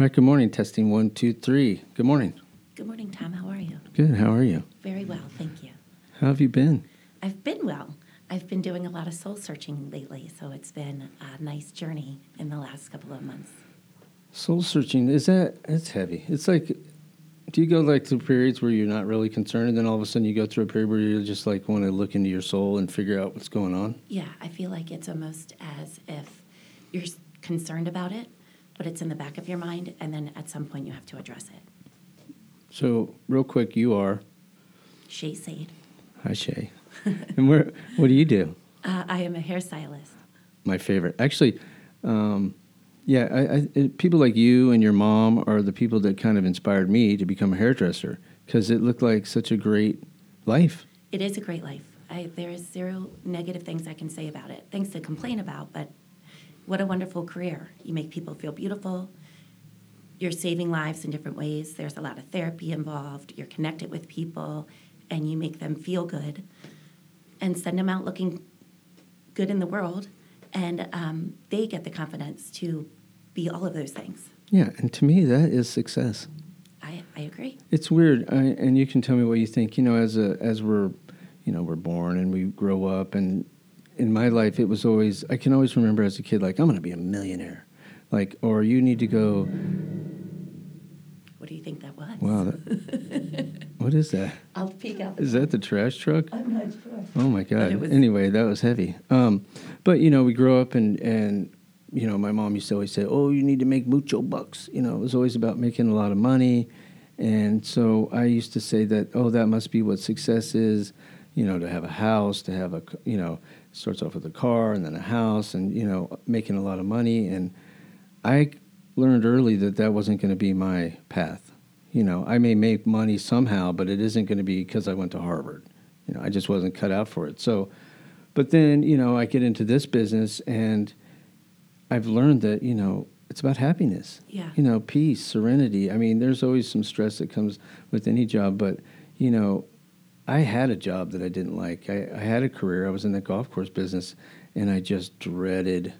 All right, good morning. Testing one, two, three. Good morning. Good morning, Tom. How are you? Good. How are you? Very well, thank you. How have you been? I've been well. I've been doing a lot of soul searching lately, so it's been a nice journey in the last couple of months. Soul searching is that? It's heavy. It's like, do you go like through periods where you're not really concerned, and then all of a sudden you go through a period where you just like want to look into your soul and figure out what's going on? Yeah, I feel like it's almost as if you're concerned about it, but it's in the back of your mind, and then at some point you have to address it. So, real quick, you are Shay Sade. hi Shay, and where? What do you do? Uh, I am a hairstylist. My favorite, actually. Um, yeah, I, I, people like you and your mom are the people that kind of inspired me to become a hairdresser because it looked like such a great life. It is a great life. I, there is zero negative things I can say about it. Things to complain about, but what a wonderful career. You make people feel beautiful. You're saving lives in different ways. There's a lot of therapy involved. You're connected with people, and you make them feel good and send them out looking good in the world. And um, they get the confidence to be all of those things. Yeah, and to me, that is success. I, I agree. It's weird, I, and you can tell me what you think. You know, as a as we're, you know, we're born and we grow up, and in my life, it was always I can always remember as a kid, like I'm going to be a millionaire, like, or you need to go. What do you think that was? Wow, that, what is that? I'll peek out the Is that the trash truck? I'm not sure. Oh my god! was- anyway, that was heavy. Um, but you know, we grow up and and you know, my mom used to always say, "Oh, you need to make mucho bucks." You know, it was always about making a lot of money, and so I used to say that, "Oh, that must be what success is." You know, to have a house, to have a you know, starts off with a car and then a house, and you know, making a lot of money. And I learned early that that wasn't going to be my path. You know, I may make money somehow, but it isn't going to be because I went to Harvard. You know, I just wasn't cut out for it. So, but then, you know, I get into this business and I've learned that, you know, it's about happiness. Yeah. You know, peace, serenity. I mean, there's always some stress that comes with any job, but, you know, I had a job that I didn't like. I, I had a career. I was in the golf course business and I just dreaded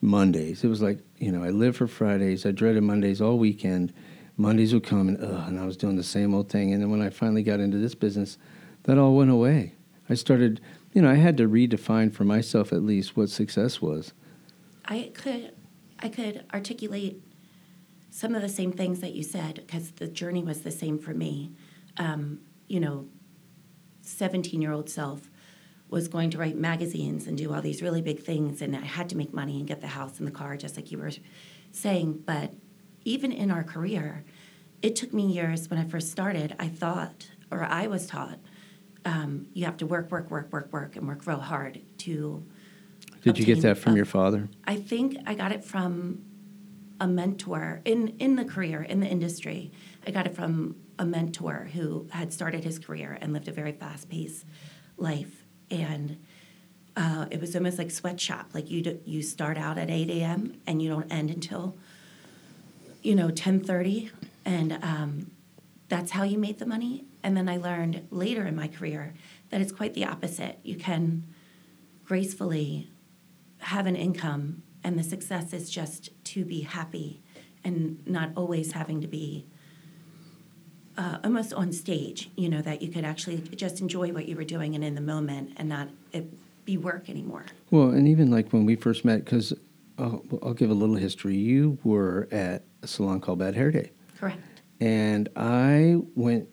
Mondays. It was like, you know, I lived for Fridays. I dreaded Mondays all weekend. Mondays would come and ugh, and I was doing the same old thing. And then when I finally got into this business, that all went away. I started, you know, I had to redefine for myself at least what success was. I could I could articulate some of the same things that you said because the journey was the same for me. Um, you know, seventeen year old self was going to write magazines and do all these really big things, and I had to make money and get the house and the car, just like you were saying. But even in our career, it took me years when I first started. I thought, or I was taught, um, you have to work, work, work, work, work, and work real hard to Did you get that from a- your father? I think I got it from a mentor in in the career in the industry. I got it from a mentor who had started his career and lived a very fast paced life, and uh, it was almost like sweatshop. Like you do, you start out at eight a.m. and you don't end until you know ten thirty, and um, that's how you made the money. And then I learned later in my career that it's quite the opposite. You can gracefully have an income and the success is just to be happy and not always having to be uh, almost on stage you know that you could actually just enjoy what you were doing and in the moment and not it be work anymore Well, and even like when we first met, because I'll, I'll give a little history. You were at a salon called Bad Hair Day. correct and I went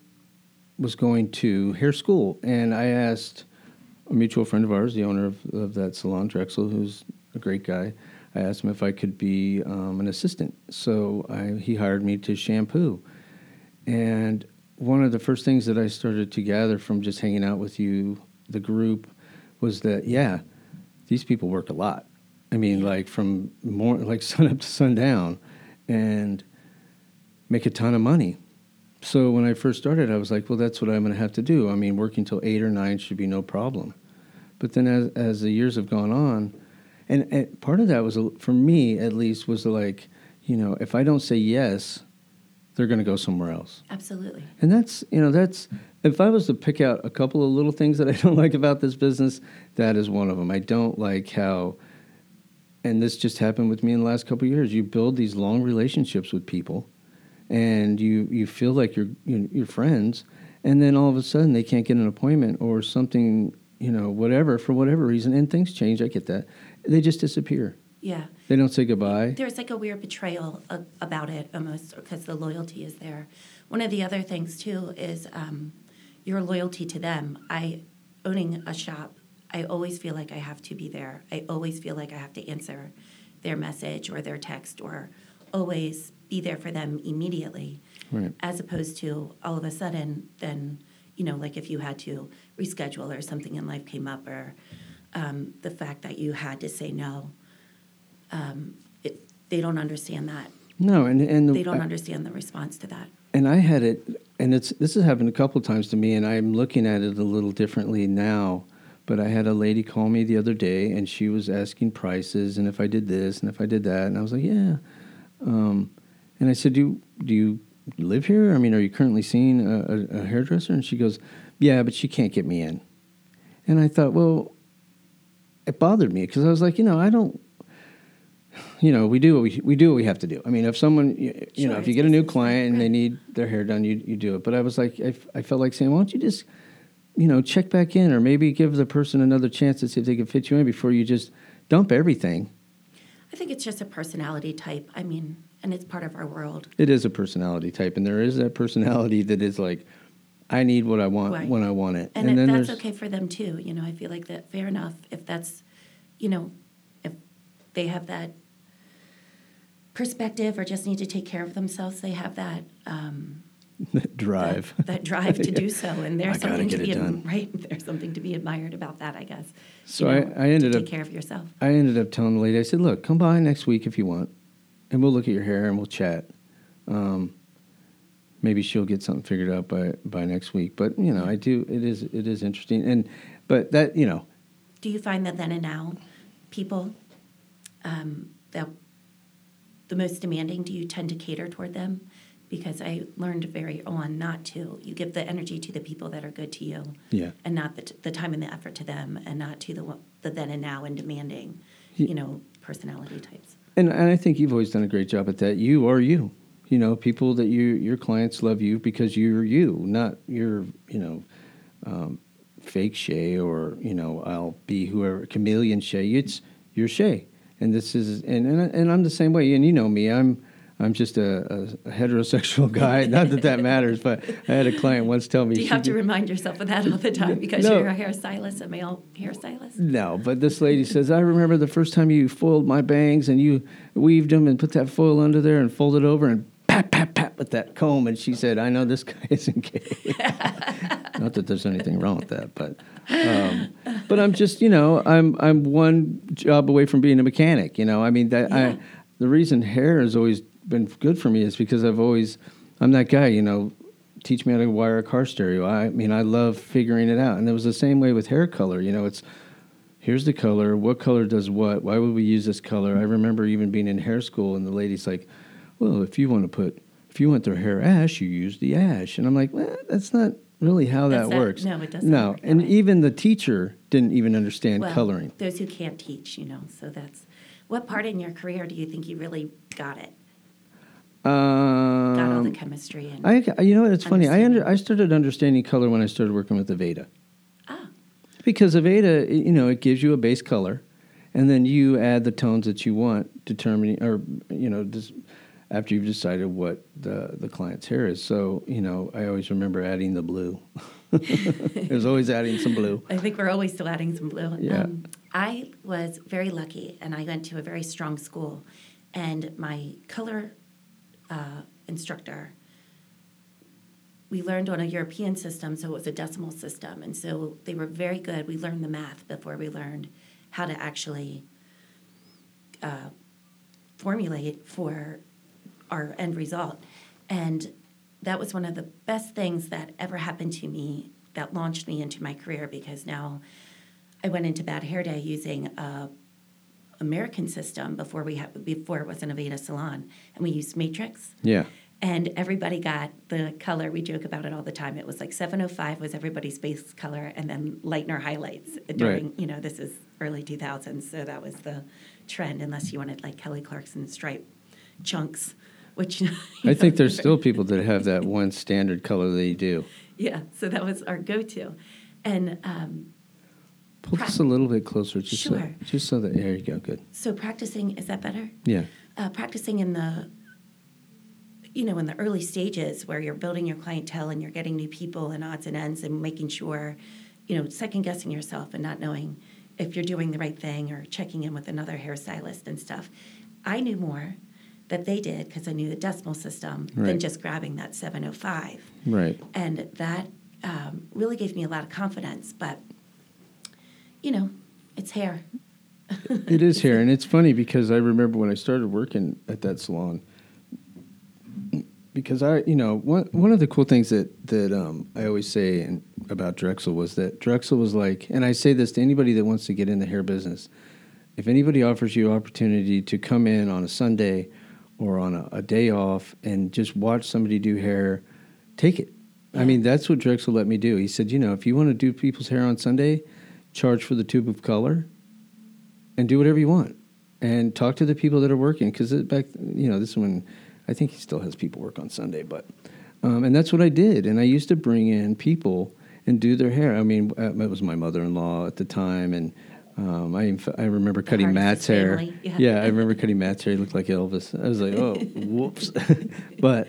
was going to hair school, and I asked a mutual friend of ours, the owner of, of that salon, Drexel, who's a great guy. I asked him if I could be um, an assistant, so I, he hired me to shampoo. And one of the first things that I started to gather from just hanging out with you, the group, was that yeah, these people work a lot. I mean, like from more like sun up to sundown, and make a ton of money. So when I first started, I was like, well, that's what I'm going to have to do. I mean, working till eight or nine should be no problem. But then as, as the years have gone on, and, and part of that was, for me at least, was like, you know, if I don't say yes, they're going to go somewhere else. absolutely And that's, you know, that's, if I was to pick out a couple of little things that I don't like about this business, that is one of them. I don't like how and this just happened with me in the last couple of years. You build these long relationships with people, and you you feel like you're you're, you're friends, and then all of a sudden they can't get an appointment or something, you know, whatever for whatever reason, and things change. I get that. They just disappear. Yeah. They don't say goodbye. There's like a weird betrayal about it almost because the loyalty is there. One of the other things too is um, your loyalty to them. I owning a shop, I always feel like I have to be there. I always feel like I have to answer their message or their text or always be there for them immediately. Right. As opposed to all of a sudden, then, you know, like if you had to reschedule or something in life came up or um, the fact that you had to say no it, they don't understand that. No, and and They don't understand the response to that. and I had it, and it's this has happened a couple of times to me, and I'm looking at it a little differently now. But I had a lady call me the other day, and she was asking prices, and if I did this, and if I did that, and I was like, yeah. Um, and I said, do you, do you live here? I mean, are you currently seeing a, a, a hairdresser? And she goes, yeah, but she can't get me in. And I thought, well, it bothered me because I was like, you know, I don't you know, we do what we we do what we have to do. I mean, if someone, you, you know, if you get a new client and they need their hair done, you you do it. But I was like, I felt like saying, why don't you just, you know, check back in or maybe give the person another chance to see if they can fit you in before you just dump everything. I think it's just a personality type. I mean, and it's part of our world. It is a personality type, and there is that personality that is like, I need what I want Right. when I want it, And, it, that's okay for them too. You know, I feel like that fair enough if that's, you know, if they have that perspective or just need to take care of themselves, they have that um, drive. that, that drive to do so. And there's I something to be ad- right. There's something to be admired about that, I guess. So You I- know, I ended to up- take care of yourself. I ended up telling the lady, I said, look, come by next week if you want, and we'll look at your hair and we'll chat. Um, maybe she'll get something figured out by, by next week. But you know, I do. It is it is interesting, and but that you know, Do you find that then and now, people um, that the most demanding, do you tend to cater toward them? Because I learned very on not to. You give the energy to the people that are good to you, yeah, and not the, t- the time and the effort to them, and not to the the then and now and demanding, you know, personality types. and and I think you've always done a great job at that. You are you. You know, people that you your clients love you because you're you, not your you know. Um, fake Shay or you know I'll be whoever chameleon Shay. It's you're Shay, and this is and and, and I'm the same way. And you know me, I'm I'm just a, a, heterosexual guy. Not that that matters, but I had a client once tell me. Do you have to did- remind yourself of that all the time because No. you're a hairstylist, a male hairstylist? no, but this lady says, I remember the first time you foiled my bangs and you weaved them and put that foil under there and folded over and pat, pat, pat with that comb. And she said, I know this guy isn't gay. Not that there's anything wrong with that, but um, but I'm just, you know, I'm I'm one job away from being a mechanic. You know, I mean that Yeah. I the reason hair has always been good for me is because I've always I'm that guy. You know, teach me how to wire a car stereo. I mean, I love figuring it out, and it was the same way with hair color. You know, it's here's the color. What color does what? Why would we use this color? I remember even being in hair school, and the lady's like, "Well, if you want to put, if you want their hair ash, you use the ash." And I'm like, well, "That's not really how That's that not- works." no, it doesn't No, and even the teacher didn't even understand Well, coloring. Those who can't teach, you know, so that's what part in your career do you think you really got it? Um, Got all the chemistry and I, you know? It's funny. I under, I started understanding color when I started working with Aveda. ah, Because Aveda, you know, it gives you a base color, and then you add the tones that you want, determining, or you know, just after you've decided what the the client's hair is. So, you know, I always remember adding the blue. There's always adding some blue. I think we're always still adding some blue. Yeah. Um, I was very lucky, and I went to a very strong school, and my color uh, instructor. We learned on a European system, so it was a decimal system, and so they were very good. We learned the math before we learned how to actually uh, formulate for our end result. And that was one of the best things that ever happened to me that launched me into my career because now I went into Bad Hair Day using a American system before we had before it was an Aveda salon, and we used Matrix. Yeah. And everybody got the color. We joke about it all the time. It was like 705 was everybody's base color, and then lightener highlights during, Right. you know, this is early 2000s, so that was the trend unless you wanted like Kelly Clarkson stripe chunks, which I think there's still people that have that one standard color they do. yeah. So that was our go-to, and um, Pull this a little bit closer, just so, just so that there you go. Good. so practicing is that better? Yeah. uh, practicing in the you know in the early stages where you're building your clientele and you're getting new people and odds and ends and making sure you know second guessing yourself and not knowing if you're doing the right thing or checking in with another hairstylist and stuff i knew more that they did because i knew the decimal system than just grabbing that 705 Right. and that um, really gave me a lot of confidence but you know it's hair It is hair. and it's funny because I remember when I started working at that salon. Because I, you know, one one of the cool things that that um, I always say in, about Drexel was that Drexel was like, and I say this to anybody that wants to get in the hair business. If anybody offers you opportunity to come in on a Sunday or on a, a day off and just watch somebody do hair, take it. I mean, that's what Drexel let me do. He said, you know, if you want to do people's hair on Sunday, charge for the tube of color and do whatever you want and talk to the people that are working because back you know this one, i think he still has people work on sunday but um, and that's what i did and i used to bring in people and do their hair i mean uh, it was my mother-in-law at the time and um, I, I remember cutting Matt's hair. yeah. Yeah. I remember cutting Matt's hair. He looked like Elvis. I was like, oh, whoops. but,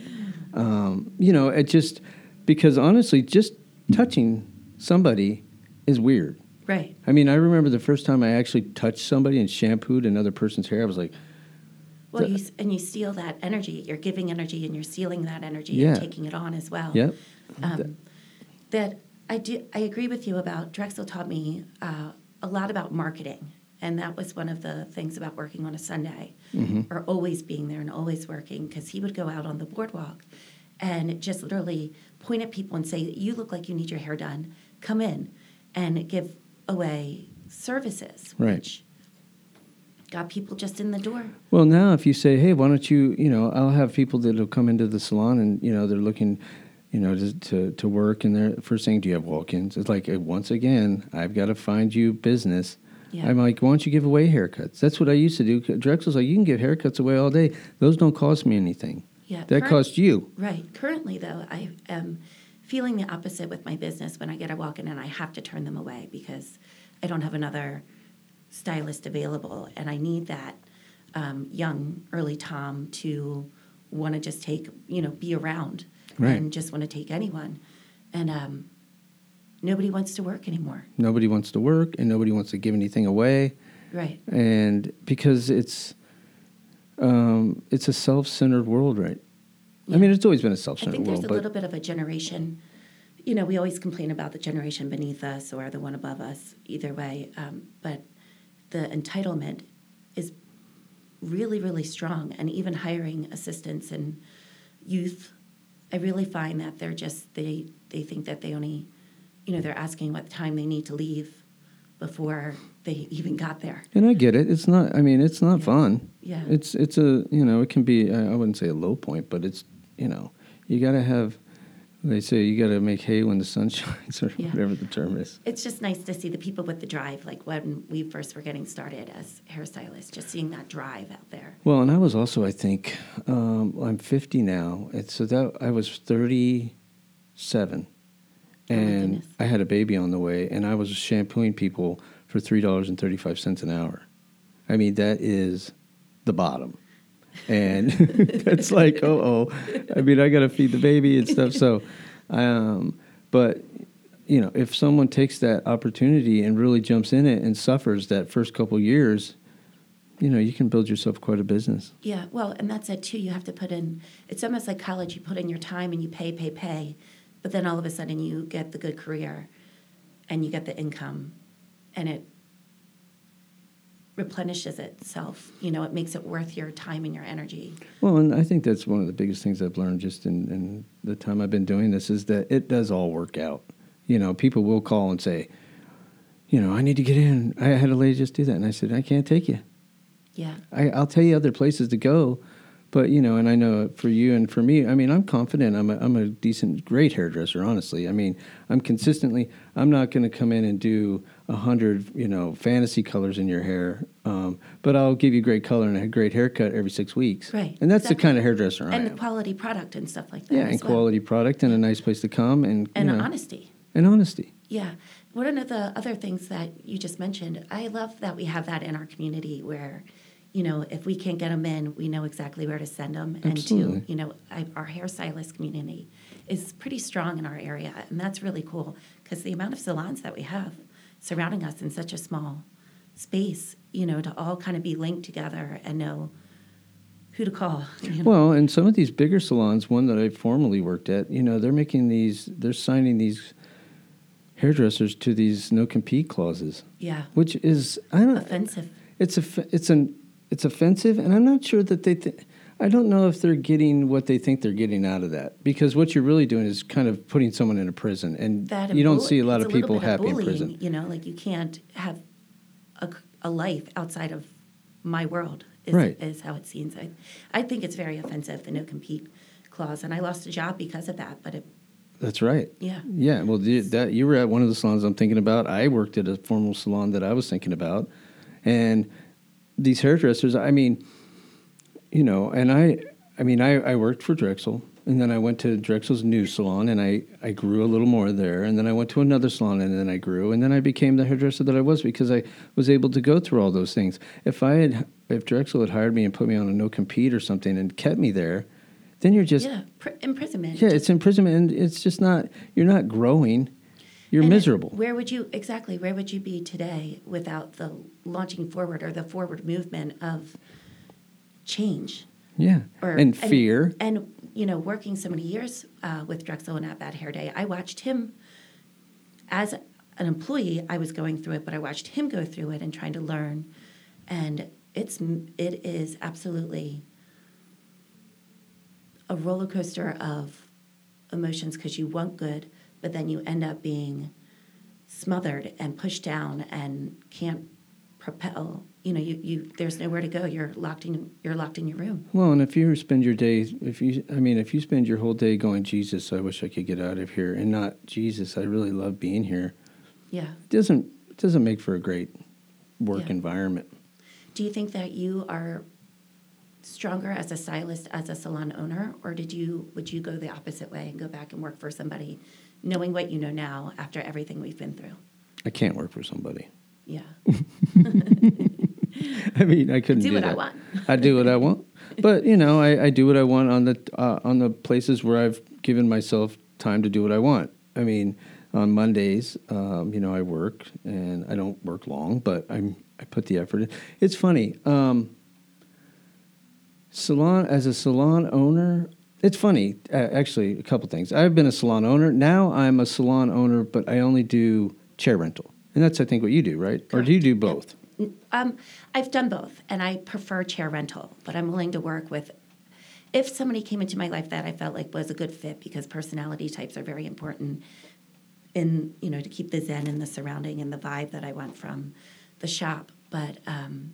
um, you know, it just, because honestly, just touching somebody is weird. right I mean, I remember the first time I actually touched somebody and shampooed another person's hair. I was like, Well, you and you steal that energy. You're giving energy, and you're stealing that energy Yeah. and taking it on as well. "Yep, Um, that I do. I agree with you about Drexel taught me uh, a lot about marketing, and that was one of the things about working on a Sunday, Mm-hmm. or always being there and always working, because he would go out on the boardwalk, and just literally point at people and say, "You look like you need your hair done. Come in," and give away services, Right. which got people just in the door. Well, now if you say, "Hey, why don't you?" You know, I'll have people that'll come into the salon and you know they're looking, you know, to to, to work, and they're first saying, "Do you have walk-ins?" It's like uh, once again, I've got to find you business. Yeah. I'm like, why don't you give away haircuts? That's what I used to do. Drexel's like, you can give haircuts away all day. Those don't cost me anything. Yeah, That current- costs you. Right. Currently, though, I am feeling the opposite with my business when I get a walk in and I have to turn them away because I don't have another stylist available. And I need that um, young, early Tom to want to just take, you know, be around Right. and just want to take anyone. And um, nobody wants to work anymore. Nobody wants to work, and nobody wants to give anything away. Right. and because it's um, it's a self-centered world, right? I mean, it's always been a self-centered world. I think there's world, a little bit of a generation. You know, we always complain about the generation beneath us or the one above us, either way. Um, but the entitlement is really, really strong. And even hiring assistants and youth, I really find that they're just they they think that they only, you know, they're asking what time they need to leave before they even got there. and I get it. It's not. I mean, it's not Yeah. fun. Yeah. It's it's a you know it can be. I I wouldn't say a low point, but it's you know you got to have. They say you got to make hay when the sun shines, or Yeah. whatever the term is. It's just nice to see the people with the drive, like when we first were getting started as hairstylists, just seeing that drive out there. Well, and I was also, I think, um, I'm 50 now. It's so that I was 37, Oh, and goodness. I had a baby on the way, and I was shampooing people for three dollars and 35 cents an hour. I mean, that is the bottom, and it's like, oh, oh. I mean, I got to feed the baby and stuff. So, um, but you know, if someone takes that opportunity and really jumps in it and suffers that first couple years, you know, you can build yourself quite a business. Yeah, well, and that's it too. You have to put in, it's almost like college. You put in your time and you pay, pay, pay. But then all of a sudden you get the good career and you get the income and it replenishes itself. You know, it makes it worth your time and your energy. Well, and I think that's one of the biggest things I've learned just in, in the time I've been doing this is that it does all work out. You know, people will call and say, you know, I need to get in. I had a lady just do that. And I said, I can't take you. Yeah, I, I'll tell you other places to go, But you know, and I know for you and for me, I mean, I'm confident. I'm a, I'm a decent, great hairdresser. Honestly, I mean, I'm consistently. I'm not going to come in and do a hundred, you know, fantasy colors in your hair. Um, but I'll give you great color and a great haircut every six weeks. Right, And that's the kind of hairdresser I and am. the quality product and stuff like that. yeah, and well. quality product and a nice place to come and and you know, honesty. and honesty. Yeah. One of the other things that you just mentioned, I love that we have that in our community where, you know, if we can't get them in, we know exactly where to send them. And Absolutely. to, you know, I, our hairstylist community is pretty strong in our area. And that's really cool because the amount of salons that we have surrounding us in such a small space, you know, to all kind of be linked together and know who to call. You know? Well, and some of these bigger salons, one that I formerly worked at, you know, they're making these, they're signing these hairdressers to these no compete clauses, yeah. which is I don't. Offensive. It's a, it's an, it's offensive, and I'm not sure that they. Th- I don't know if they're getting what they think they're getting out of that because what you're really doing is kind of putting someone in a prison, and that you don't see a lot it's of little people bit of happy in prison. You know, like you can't have a, a life outside of my world. Is, Right. is how it seems. I, I think it's very offensive the no compete clause, and I lost a job because of that. But it, That's right. yeah, Yeah, well, the, that you were at one of the salons I'm thinking about. I worked at a formal salon that I was thinking about, and these hairdressers. I mean, you know, and I, I mean, I, I worked for Drexel, and then I went to Drexel's new salon, and I, I grew a little more there, and then I went to another salon, and then I grew, and then I became the hairdresser that I was because I was able to go through all those things. If I had, if Drexel had hired me and put me on a no compete or something and kept me there, then you're just yeah, pr- imprisonment. yeah, it's imprisonment, and it's just not. You're not growing. You're And it- miserable. Where would you exactly? Where would you be today without the launching forward or the forward movement of change? yeah, or and fear. And, you know, working so many years uh, with Drexel and at Bad Hair Day, I watched him as an employee. I was going through it, but I watched him go through it and trying to learn. And it's it is absolutely a roller coaster of emotions because you want good, but then you end up being smothered and pushed down and can't propel. You know, you, you there's nowhere to go. You're locked in. You're locked in your room. well, and if you spend your day, if you, I mean, if you spend your whole day going, Jesus, I wish I could get out of here, and not Jesus, I really love being here. Yeah. It doesn't it doesn't make for a great work Yeah. environment. Do you think that you are stronger as a stylist as a salon owner, or did you would you go the opposite way and go back and work for somebody, knowing what you know now after everything we've been through? I can't work for somebody. Yeah. I mean, I couldn't Do do, what I that. want. I do what I want, but you know, I, I do what I want on the uh, on the places where I've given myself time to do what I want. I mean, on Mondays, um, you know, I work and I don't work long, but I'm I put the effort in. It's funny. Um, salon as a salon owner. It's funny, uh, actually. A couple things. I've been a salon owner. Now I'm a salon owner, but I only do chair rental, and that's I think what you do, right? Or do you do both? Um, I've done both, and I prefer chair rental, but I'm willing to work with. If somebody came into my life that I felt like was a good fit, because personality types are very important, in you know to keep the zen and the surrounding and the vibe that I want from the shop. But um,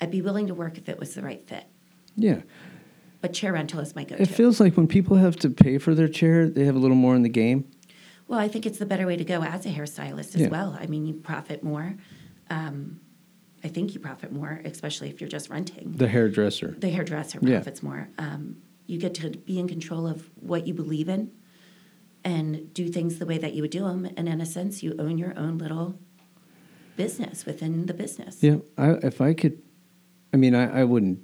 I'd be willing to work if it was the right fit. Yeah. But chair rental is my go-to. It feels like when people have to pay for their chair, they have a little more in the game. well, I think it's the better way to go as a hairstylist as Yeah. well. I mean, you profit more. Um, I think you profit more, especially if you're just renting. The hairdresser. the hairdresser Yeah. profits more. Um, you get to be in control of what you believe in and do things the way that you would do them. And in a sense, you own your own little business within the business. Yeah, I, if I could, I mean, I, I wouldn't,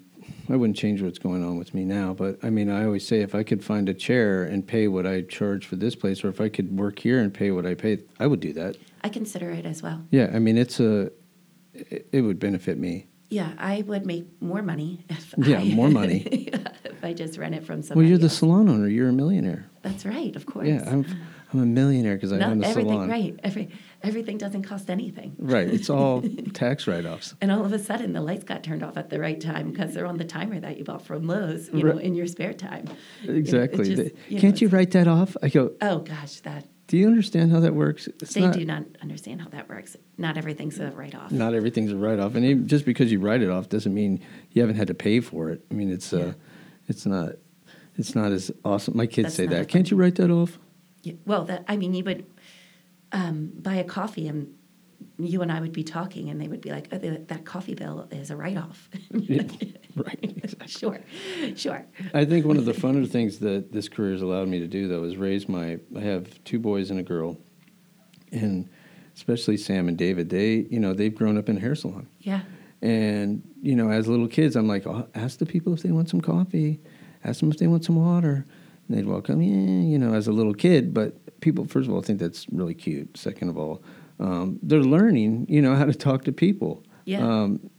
I wouldn't change what's going on with me now. But I mean, I always say if I could find a chair and pay what I charge for this place, or if I could work here and pay what I pay, I would do that. I consider it as well. Yeah, I mean, it's a, it, it would benefit me. Yeah, I would make more money if Yeah, I, more money. if I just rent it from Well, you're the else. salon owner. You're a millionaire. That's right, of course. Yeah, I'm, I'm a millionaire because I own a everything, salon. right? Every everything doesn't cost anything. Right. It's all tax write-offs. And all of a sudden, the lights got turned off at the right time because they're on the timer that you bought from Lowe's, you know, in your spare time. You know, Exactly. just, you Can't you write that off? I go. Oh gosh, that Do you understand how that works? It's they not, do not understand how that works. Not everything's a write off. Not everything's a write off, and even, just because you write it off doesn't mean you haven't had to pay for it. I mean, it's Yeah. uh, it's not, it's not as awesome. My kids That's say that. Can't you write that off? Yeah, Well, that I mean, you would um, buy a coffee, and you and I would be talking, and they would be like, oh, "That coffee bill is a write-off." right. Exactly. sure, sure. I think one of the funner things that this career has allowed me to do, though, is raise my. I have two boys and a girl, and especially Sam and David. They, you know, they've grown up in a hair salon, Yeah, and you know, as little kids, I'm like, oh, ask the people if they want some coffee, ask them if they want some water, they'd welcome, yeah, you know, as a little kid. But people, first of all, think that's really cute. Second of all, um, they're learning, you know, how to talk to people. Yeah. Um,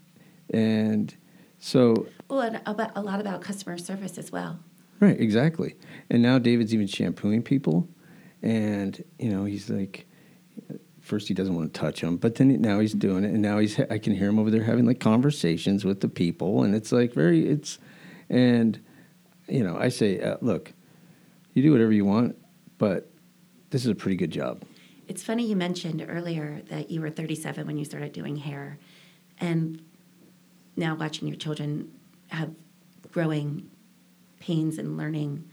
and so well, and about, a lot about customer service as well. Right, exactly. And now David's even shampooing people, and you know he's like, first he doesn't want to touch them, but then now he's doing it, and now he's I can hear him over there having like conversations with the people, and it's like very it's, and you know I say, uh, look, you do whatever you want, but this is a pretty good job. It's funny you mentioned earlier that you were 37 when you started doing hair, and now watching your children have growing pains and learning,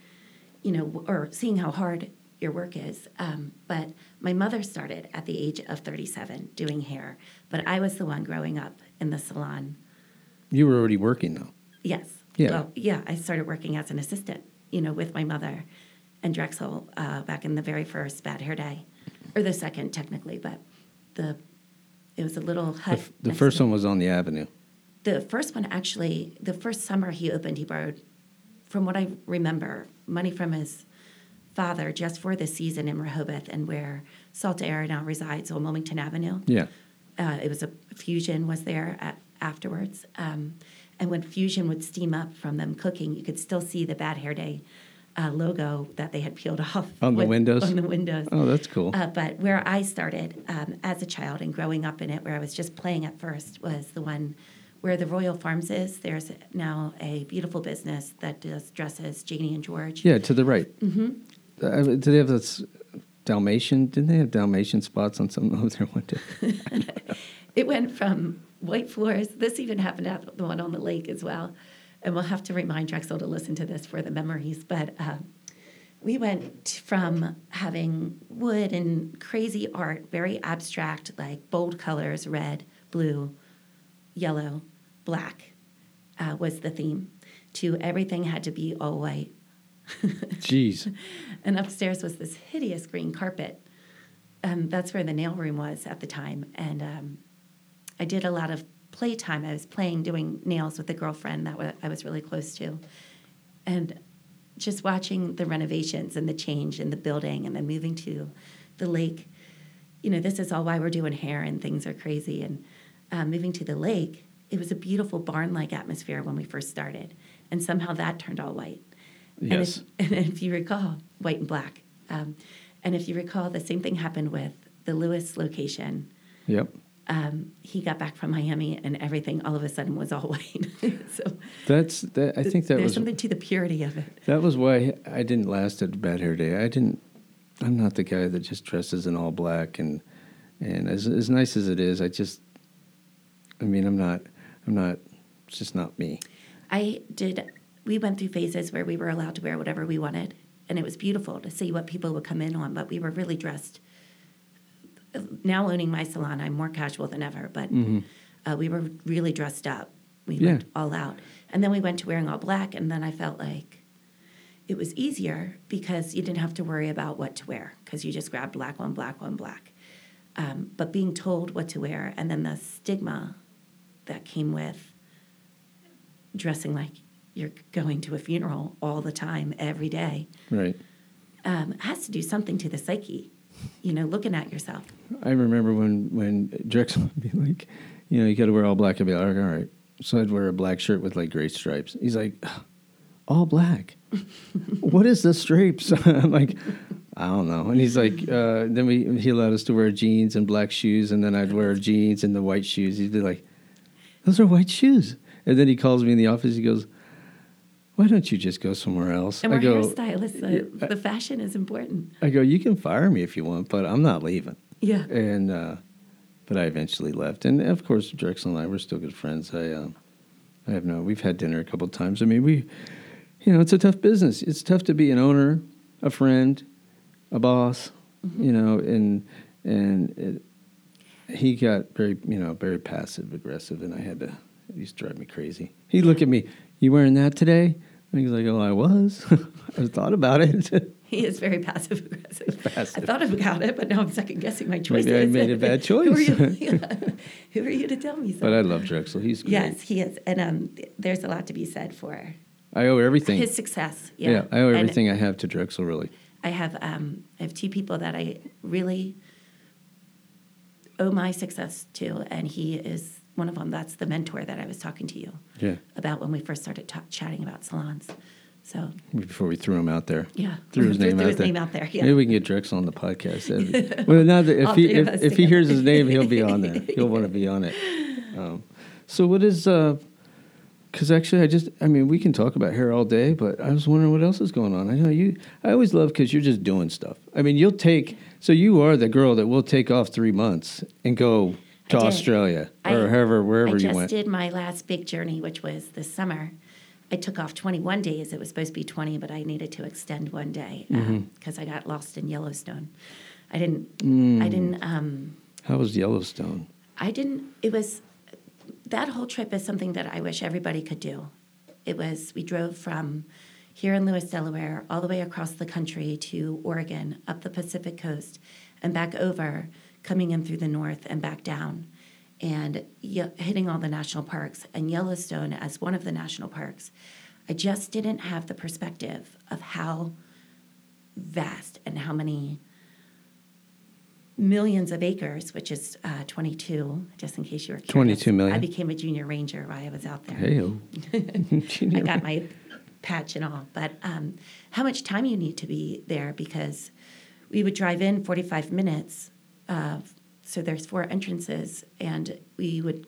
you know, or seeing how hard your work is. Um, but my mother started at the age of 37 doing hair, but I was the one growing up in the salon. You were already working though. Yes. Yeah. Well, yeah, I started working as an assistant, you know, with my mother and Drexel uh, back in the very first Bad Hair Day, or the second technically, but the it was a little The, hut. f- the first one was on the avenue. The first one actually, the first summer he opened, he borrowed, from what I remember, money from his father just for the season in Rehoboth and where Salt Air now resides on Wilmington Avenue Yeah. uh, it was a fusion was there at, afterwards um, and when fusion would steam up from them cooking you could still see the bad hair day uh, logo that they had peeled off On the with- windows? on the windows Oh, that's cool. uh, but where i started um, as a child and growing up in it where i was just playing at first was the one where the royal farms is there's now a beautiful business that does dresses janie and george yeah, to the right. Mm-hmm. Uh, do they have this Dalmatian? Didn't they have Dalmatian spots on some there one day? It went from white floors. This even happened at the one on the lake as well. And we'll have to remind Drexel to listen to this for the memories. But um, we went from having wood and crazy art, very abstract, like bold colors red, blue, yellow, black uh, was the theme, to everything had to be all white. Jeez. And upstairs was this hideous green carpet. Um, that's where the nail room was at the time. And um, I did a lot of playtime. I was playing, doing nails with a girlfriend that I was really close to. And just watching the renovations and the change in the building and then moving to the lake. You know, this is all why we're doing hair and things are crazy. And uh, moving to the lake, it was a beautiful barn like atmosphere when we first started. And somehow that turned all white. Yes. And if, and if you recall, white and black. Um, and if you recall, the same thing happened with the Lewes location. Yep. Um, he got back from Miami, and everything all of a sudden was all white. so That's that. I think that there's was something to the purity of it. that was why I didn't last at Bad Hair Day. I didn't. I'm not the guy that just dresses in all black and and as as nice as it is, I just. I mean, I'm not. I'm not. It's just not me. I did. We went through phases where we were allowed to wear whatever we wanted, and it was beautiful to see what people would come in on. But we were really dressed. Now owning my salon, I'm more casual than ever, but uh, we were really dressed up. We Yeah. went all out, and then we went to wearing all black, and then I felt like it was easier because you didn't have to worry about what to wear because you just grabbed black one, black one, black. Um, but being told what to wear, and then the stigma that came with dressing like you're going to a funeral all the time, every day, Right. um, has to do something to the psyche. You know, looking at yourself. I remember when when Drexel would be like, you know, you got to wear all black. I'd be like, all right. So I'd wear a black shirt with like gray stripes. He's like, all black. what is the stripes? I'm like, I don't know. And he's like, uh, then we he allowed us to wear jeans and black shoes, and then I'd wear jeans and the white shoes. He'd be like, those are white shoes. And then he calls me in the office. He goes, why don't you just go somewhere else? And we're go, hairstylists. The, the fashion is important. I go, you can fire me if you want, but I'm not leaving. Yeah. And uh, but I eventually left, and of course Drexel and I were still good friends. I uh, I have no, we've had dinner a couple of times. I mean, we, you know, it's a tough business. It's tough to be an owner, a friend, a boss, Mm-hmm. you know, and and it, he got very, you know, very passive aggressive, and I had to. It used to drive me crazy. He'd look at me. You wearing that today? And he's like, "Oh, I was. I thought about it." He is very passive aggressive. Passive. I thought about it, but now I'm second guessing my choices. Maybe I made a bad Who are choice. you, yeah. Who are you to tell me so? but I love Drexel. He's great. yes, he is, and um, there's a lot to be said for I owe everything. his success. Yeah, yeah. I owe And everything I have to Drexel. Really. I have um, I have two people that I really owe my success to, and he is one of them. That's the mentor that I was talking to you Yeah. about when we first started ta- chatting about salons. So Before we threw him out there. yeah, Threw his name threw out his there. name out there. Yeah. Maybe we can get Drexel on the podcast. Be- well, now that if he if, if he hears his name, he'll be on there. He'll want to be on it. Um, so what is? Because actually, I just I mean, we can talk about hair all day, but I was wondering what else is going on. I know you. I always love because you're just doing stuff. I mean, you'll take. So you are the girl that will take off three months and go to I. Australia I- or wherever I you just went. did my last big journey, which was this summer. I took off 21 days. It was supposed to be 20, but I needed to extend one day Mm-hmm. because I got lost in Yellowstone. I didn't. Mm. I didn't. Um, How was Yellowstone? I didn't. It was that whole trip is something that I wish everybody could do. It was we drove from here in Lewes, Delaware, all the way across the country to Oregon, up the Pacific coast, and back over, coming in through the north and back down, and ye- hitting all the national parks and Yellowstone as one of the national parks. I just didn't have the perspective of how vast and how many millions of acres, which is uh, 22, just in case you were curious. 22 million. I became a junior ranger while I was out there. Hey, I got my patch and all. But um, how much time you need to be there because we would drive in 45 minutes. Uh, so there's four entrances, and we would,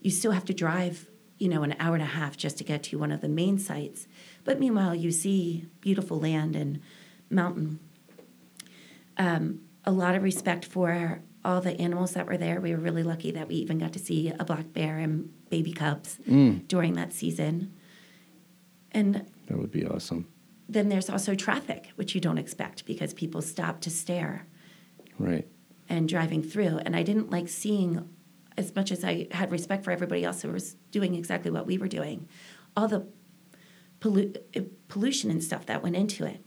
you still have to drive, you know, an hour and a half just to get to one of the main sites. But meanwhile, you see beautiful land and mountain. Um, a lot of respect for all the animals that were there. We were really lucky that we even got to see a black bear and baby cubs during that season. And that would be awesome. then there's also traffic, which you don't expect because people stop to stare Right. And driving through. And I didn't like seeing, as much as I had respect for everybody else who was doing exactly what we were doing, all the pollu- uh, pollution and stuff that went into it.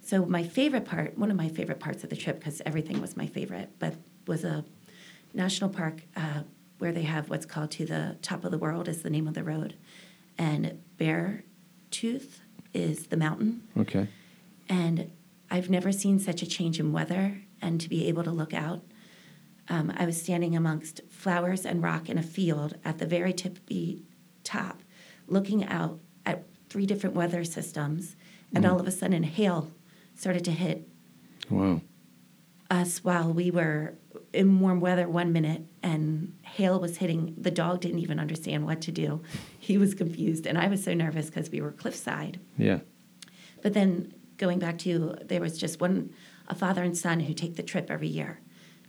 So my favorite part, one of my favorite parts of the trip, because everything was my favorite, but was a national park uh, where they have what's called to the top of the world is the name of the road, and Bear Tooth is the mountain. Okay. And I've never seen such a change in weather and to be able to look out. Um, I was standing amongst flowers and rock in a field at the very tippy top, looking out at three different weather systems, and all of a sudden hail started to hit Wow. us while we were in warm weather one minute and hail was hitting the dog didn't even understand what to do he was confused and i was so nervous because we were cliffside Yeah. but then going back to there was just one a father and son who take the trip every year,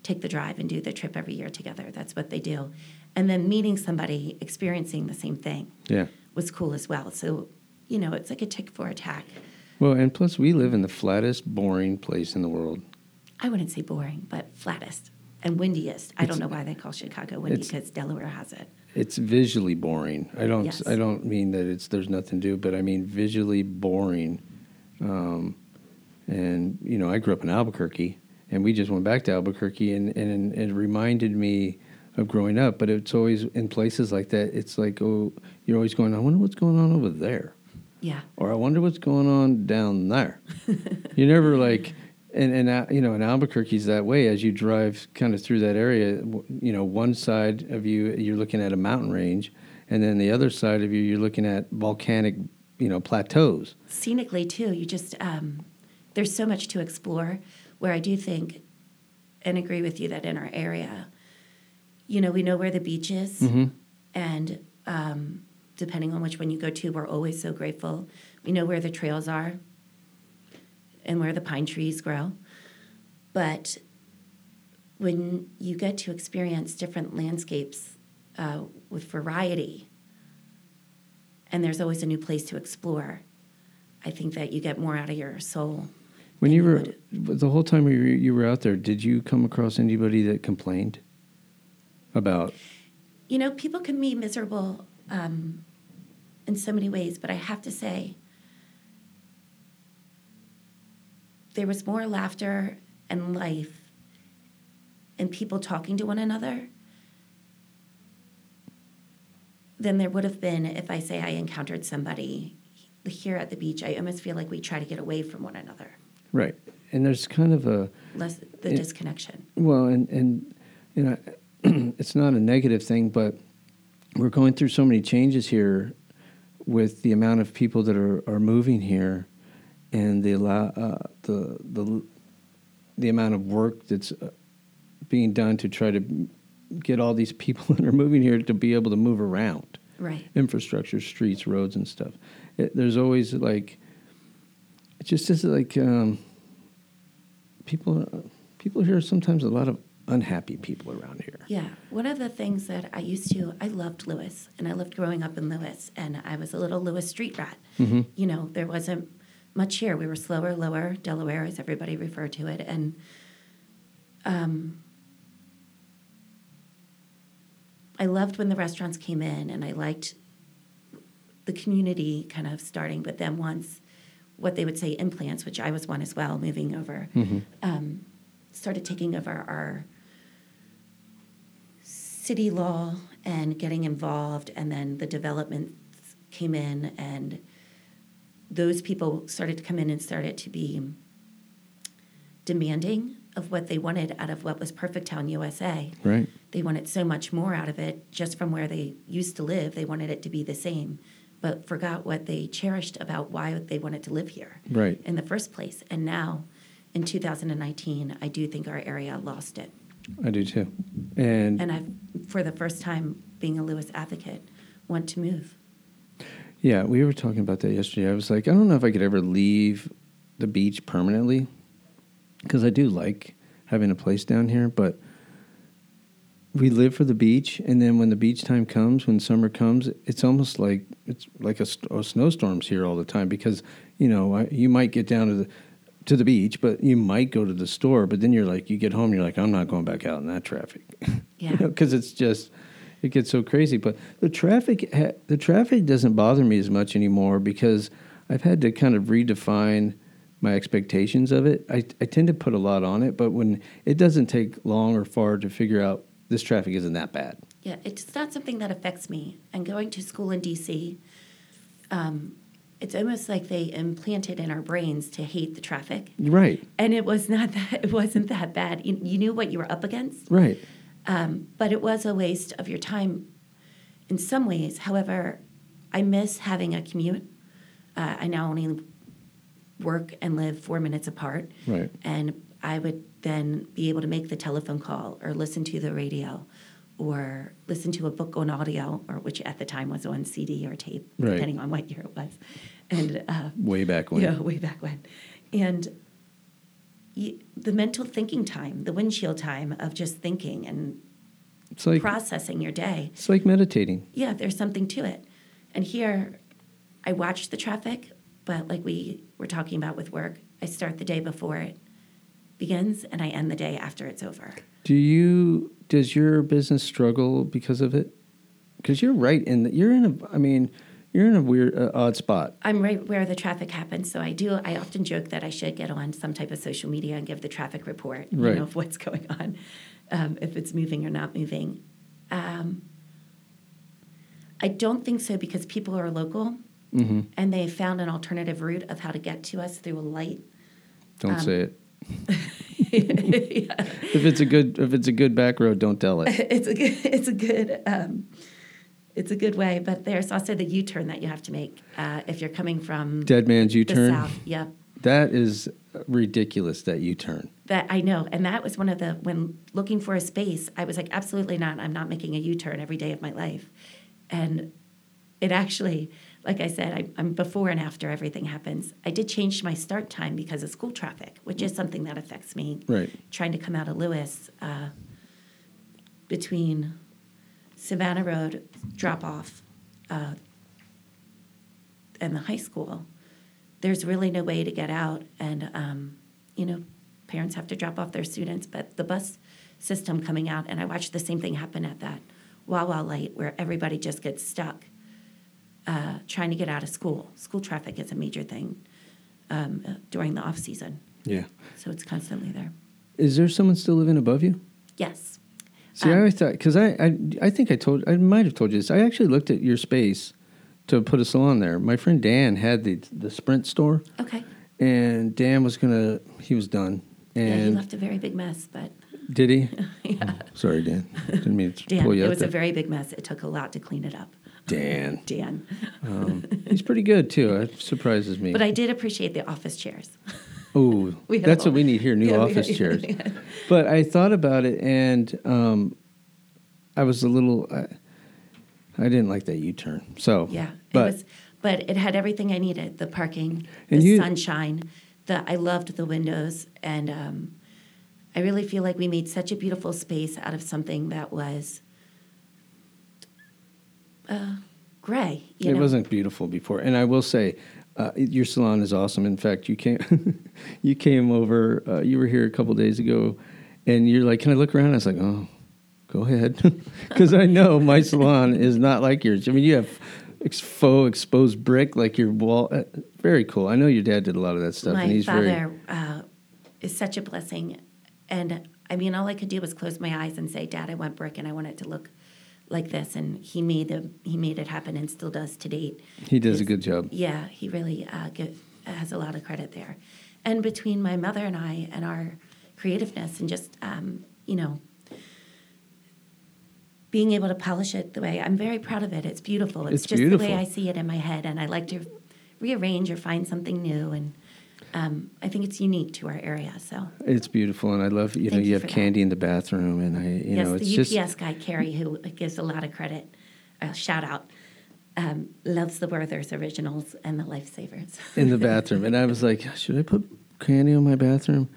take the drive and do the trip every year together. That's what they do. And then meeting somebody experiencing the same thing Yeah. was cool as well. So, you know, it's like a tick for a tack. Well, and plus, we live in the flattest, boring place in the world. I wouldn't say boring, but flattest and windiest. I don't know why they call Chicago windy because Delaware has it. It's visually boring. I don't. Yes. I don't mean that it's there's nothing to do, but I mean visually boring. Um, and you know, I grew up in Albuquerque, and we just went back to Albuquerque, and and it reminded me of growing up. But it's always in places like that. It's like, oh, you're always going. I wonder what's going on over there. Yeah. or I wonder what's going on down there. you never like, and and uh, you know, in Albuquerque's that way. As you drive kind of through that area, w- you know, one side of you you're looking at a mountain range, and then the other side of you you're looking at volcanic, you know, plateaus. scenically too you just um, there's so much to explore where i do think and agree with you that in our area you know we know where the beach is and um, depending on which one you go to, we're always so grateful. We know where the trails are and where the pine trees grow. But when you get to experience different landscapes uh, with variety, and there's always a new place to explore, I think that you get more out of your soul. When you were the whole time you were, you were out there, did you come across anybody that complained about? You know, people can be miserable um, in so many ways, but I have to say, there was more laughter and life and people talking to one another than there would have been if I say I encountered somebody here at the beach. I almost feel like we try to get away from one another, Right, and there's kind of a less the Yeah. disconnection. well, and and you know, it's not a negative thing, but we're going through so many changes here with the amount of people that are, are moving here, and the allow uh, the the the amount of work that's uh, being done to try to get all these people that are moving here to be able to move around Right. infrastructure, streets, roads, and stuff. It, there's always like, it just is like um, people. People here sometimes a lot of unhappy people around here. Yeah, one of the things that I used to, I loved Lewes, and I loved growing up in Lewes, and I was a little Lewes street rat. You know, there wasn't much here. We were slower, lower, Delaware, as everybody referred to it, and um, I loved when the restaurants came in, and I liked the community kind of starting. But then once what they would say implants, which I was one as well, moving over, um, started taking over our city law and getting involved, and then the development came in, and those people started to come in and started to be demanding of what they wanted out of what was Perfect Town USA. Right. They wanted so much more out of it just from where they used to live. They wanted it to be the same, but forgot what they cherished about why they wanted to live here Right. in the first place. And now, in 2019, I do think our area lost it. I do too. And, And I've, for the first time, being a Lewes advocate, want to move. yeah, we were talking about that yesterday. I was like, I don't know if I could ever leave the beach permanently because I do like having a place down here, but we live for the beach, and then when the beach time comes, when summer comes, it's almost like it's like a, a snowstorms here all the time because you know I, you might get down to the to the beach, but you might go to the store, but then you're like you get home, you're like I'm not going back out in that traffic, Yeah. because it's just it gets so crazy. But the traffic ha- the traffic doesn't bother me as much anymore because I've had to kind of redefine my expectations of it. I, I tend to put a lot on it, but when it doesn't take long or far to figure out this traffic isn't that bad. Yeah, it's not something that affects me. And going to school in DC, um, it's almost like they implanted in our brains to hate the traffic. Right, And it was not that. It wasn't that bad. You, you knew what you were up against. right. Um, but it was a waste of your time in some ways. However, I miss having a commute. Uh, I now only work and live four minutes apart. Right. And I would then be able to make the telephone call or listen to the radio or listen to a book on audio, or which at the time was on CD or tape, Right. depending on what year it was. And uh, Way back when. yeah, way back when. And y the mental thinking time, the windshield time of just thinking and It's like processing your day. it's like meditating. Yeah, there's something to it. And here, I watch the traffic, but like we were talking about with work, I start the day before it begins and I end the day after it's over. Do you does your business struggle because of it? Because you're right in the, you're in a I mean you're in a weird uh, odd spot. I'm right where the traffic happens, so I do. I often joke that I should get on some type of social media and give the traffic report, you Right. know, of what's going on, um, if it's moving or not moving. Um, I don't think so because people are local Mm-hmm. and they found an alternative route of how to get to us through a light. Don't Um, say it. Yeah. If it's a good if it's a good back road, don't tell it. it's a good, it's a good, um, it's a good way. But there's also the U-turn that you have to make uh, if you're coming from Dead man's U-turn. south. Yep. That is ridiculous. That U turn. That I know, and that was one of the when looking for a space, I was like, absolutely not. I'm not making a U-turn every day of my life, and it actually, like I said, I, I'm before and after everything happens. I did change my start time because of school traffic, which is something that affects me. Right. Trying to come out of Lewes uh, between Savannah Road drop off uh, and the high school, there's really no way to get out. And, um, you know, parents have to drop off their students, but the bus system coming out, and I watched the same thing happen at that Wawa light where everybody just gets stuck uh, trying to get out of school. School traffic is a major thing um, uh, during the off season, Yeah. so it's constantly there. Is there someone still living above you? Yes. See, I Um, always thought because I, I I think I told I might have told you this. I actually looked at your space to put a salon there. My friend Dan had the the Sprint store, Okay. and Dan was gonna he was done. Yeah, he left a very big mess, but did he? yeah. Sorry, Dan. Didn't mean to Dan, pull you it was there. a very big mess. It took a lot to clean it up. Dan. Dan. Um, he's pretty good too. It surprises me. But I did appreciate the office chairs. Oh, that's what we need here: new Yeah, office chairs. But I thought about it, and um, I was a little. I, I didn't like that U turn. So Yeah, but it was, but it had everything I needed: the parking, the you- sunshine. The I loved the windows, and um, I really feel like we made such a beautiful space out of something that was uh, gray. You it know? wasn't beautiful before, and I will say. Uh, your salon is awesome. In fact, you came, you came over. Uh, you were here a couple days ago, and you're like, "Can I look around?" I was like, "Oh, go ahead," because I know my salon is not like yours. I mean, you have ex- faux exposed brick like your wall. Uh, very cool. I know your dad did a lot of that stuff, My and he's very. father uh, is such a blessing, and I mean, all I could do was close my eyes and say, "Dad, I want brick, and I want it to look like this." And he made the he made it happen, and still does to date. He does a good job. Yeah, he really uh, give, has a lot of credit there. And between my mother and I and our creativeness and just, um, you know, being able to polish it the way I'm very proud of it. It's beautiful. It's, It's just the way. I see it in my head. And I like to rearrange or find something new. And um, I think it's unique to our area. So, It's beautiful, and I love you know you you have for that. candy in the bathroom, and I you yes, know the UPS just guy, Carrie, who gives a lot of credit, uh, shout out, um, loves the Werther's originals and the Lifesavers. in the bathroom, and I was like, should I put candy on my bathroom?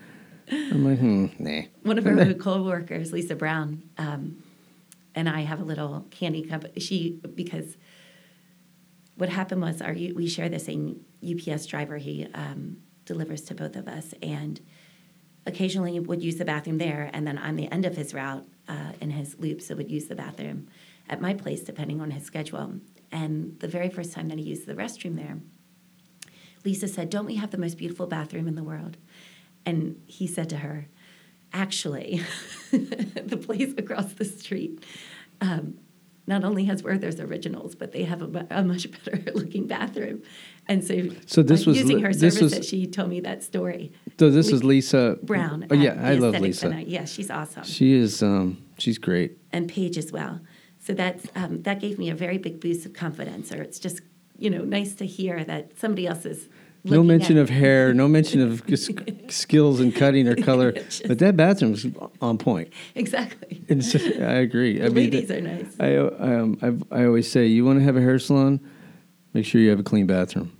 I'm like, hmm, nah. One of our co-workers, Lisa Brown, um, and I have a little candy company. She because what happened was our we share the same UPS driver. He um, delivers to both of us, and occasionally would use the bathroom there, and then on the end of his route uh, in his loop, so would use the bathroom at my place, depending on his schedule. And the very first time that he used the restroom there, Lisa said, "Don't we have the most beautiful bathroom in the world?" And he said to her, actually, the place across the street um, not only has Werther's Originals, but they have a, a much better looking bathroom. And so, So this was using her service was- she told me that story. So this Le- is Lisa Brown. Oh yeah, I love Lisa. Center. Yeah, she's awesome. She is um she's great. and Paige as well. So that's um, that gave me a very big boost of confidence. Or it's just you know nice to hear that somebody else is. No mention at- of hair, no mention of skills in cutting or color, Just- but that bathroom's on point. exactly. It's, I agree. I The mean, ladies are nice. I um I've, I always say you want to have a hair salon, make sure you have a clean bathroom.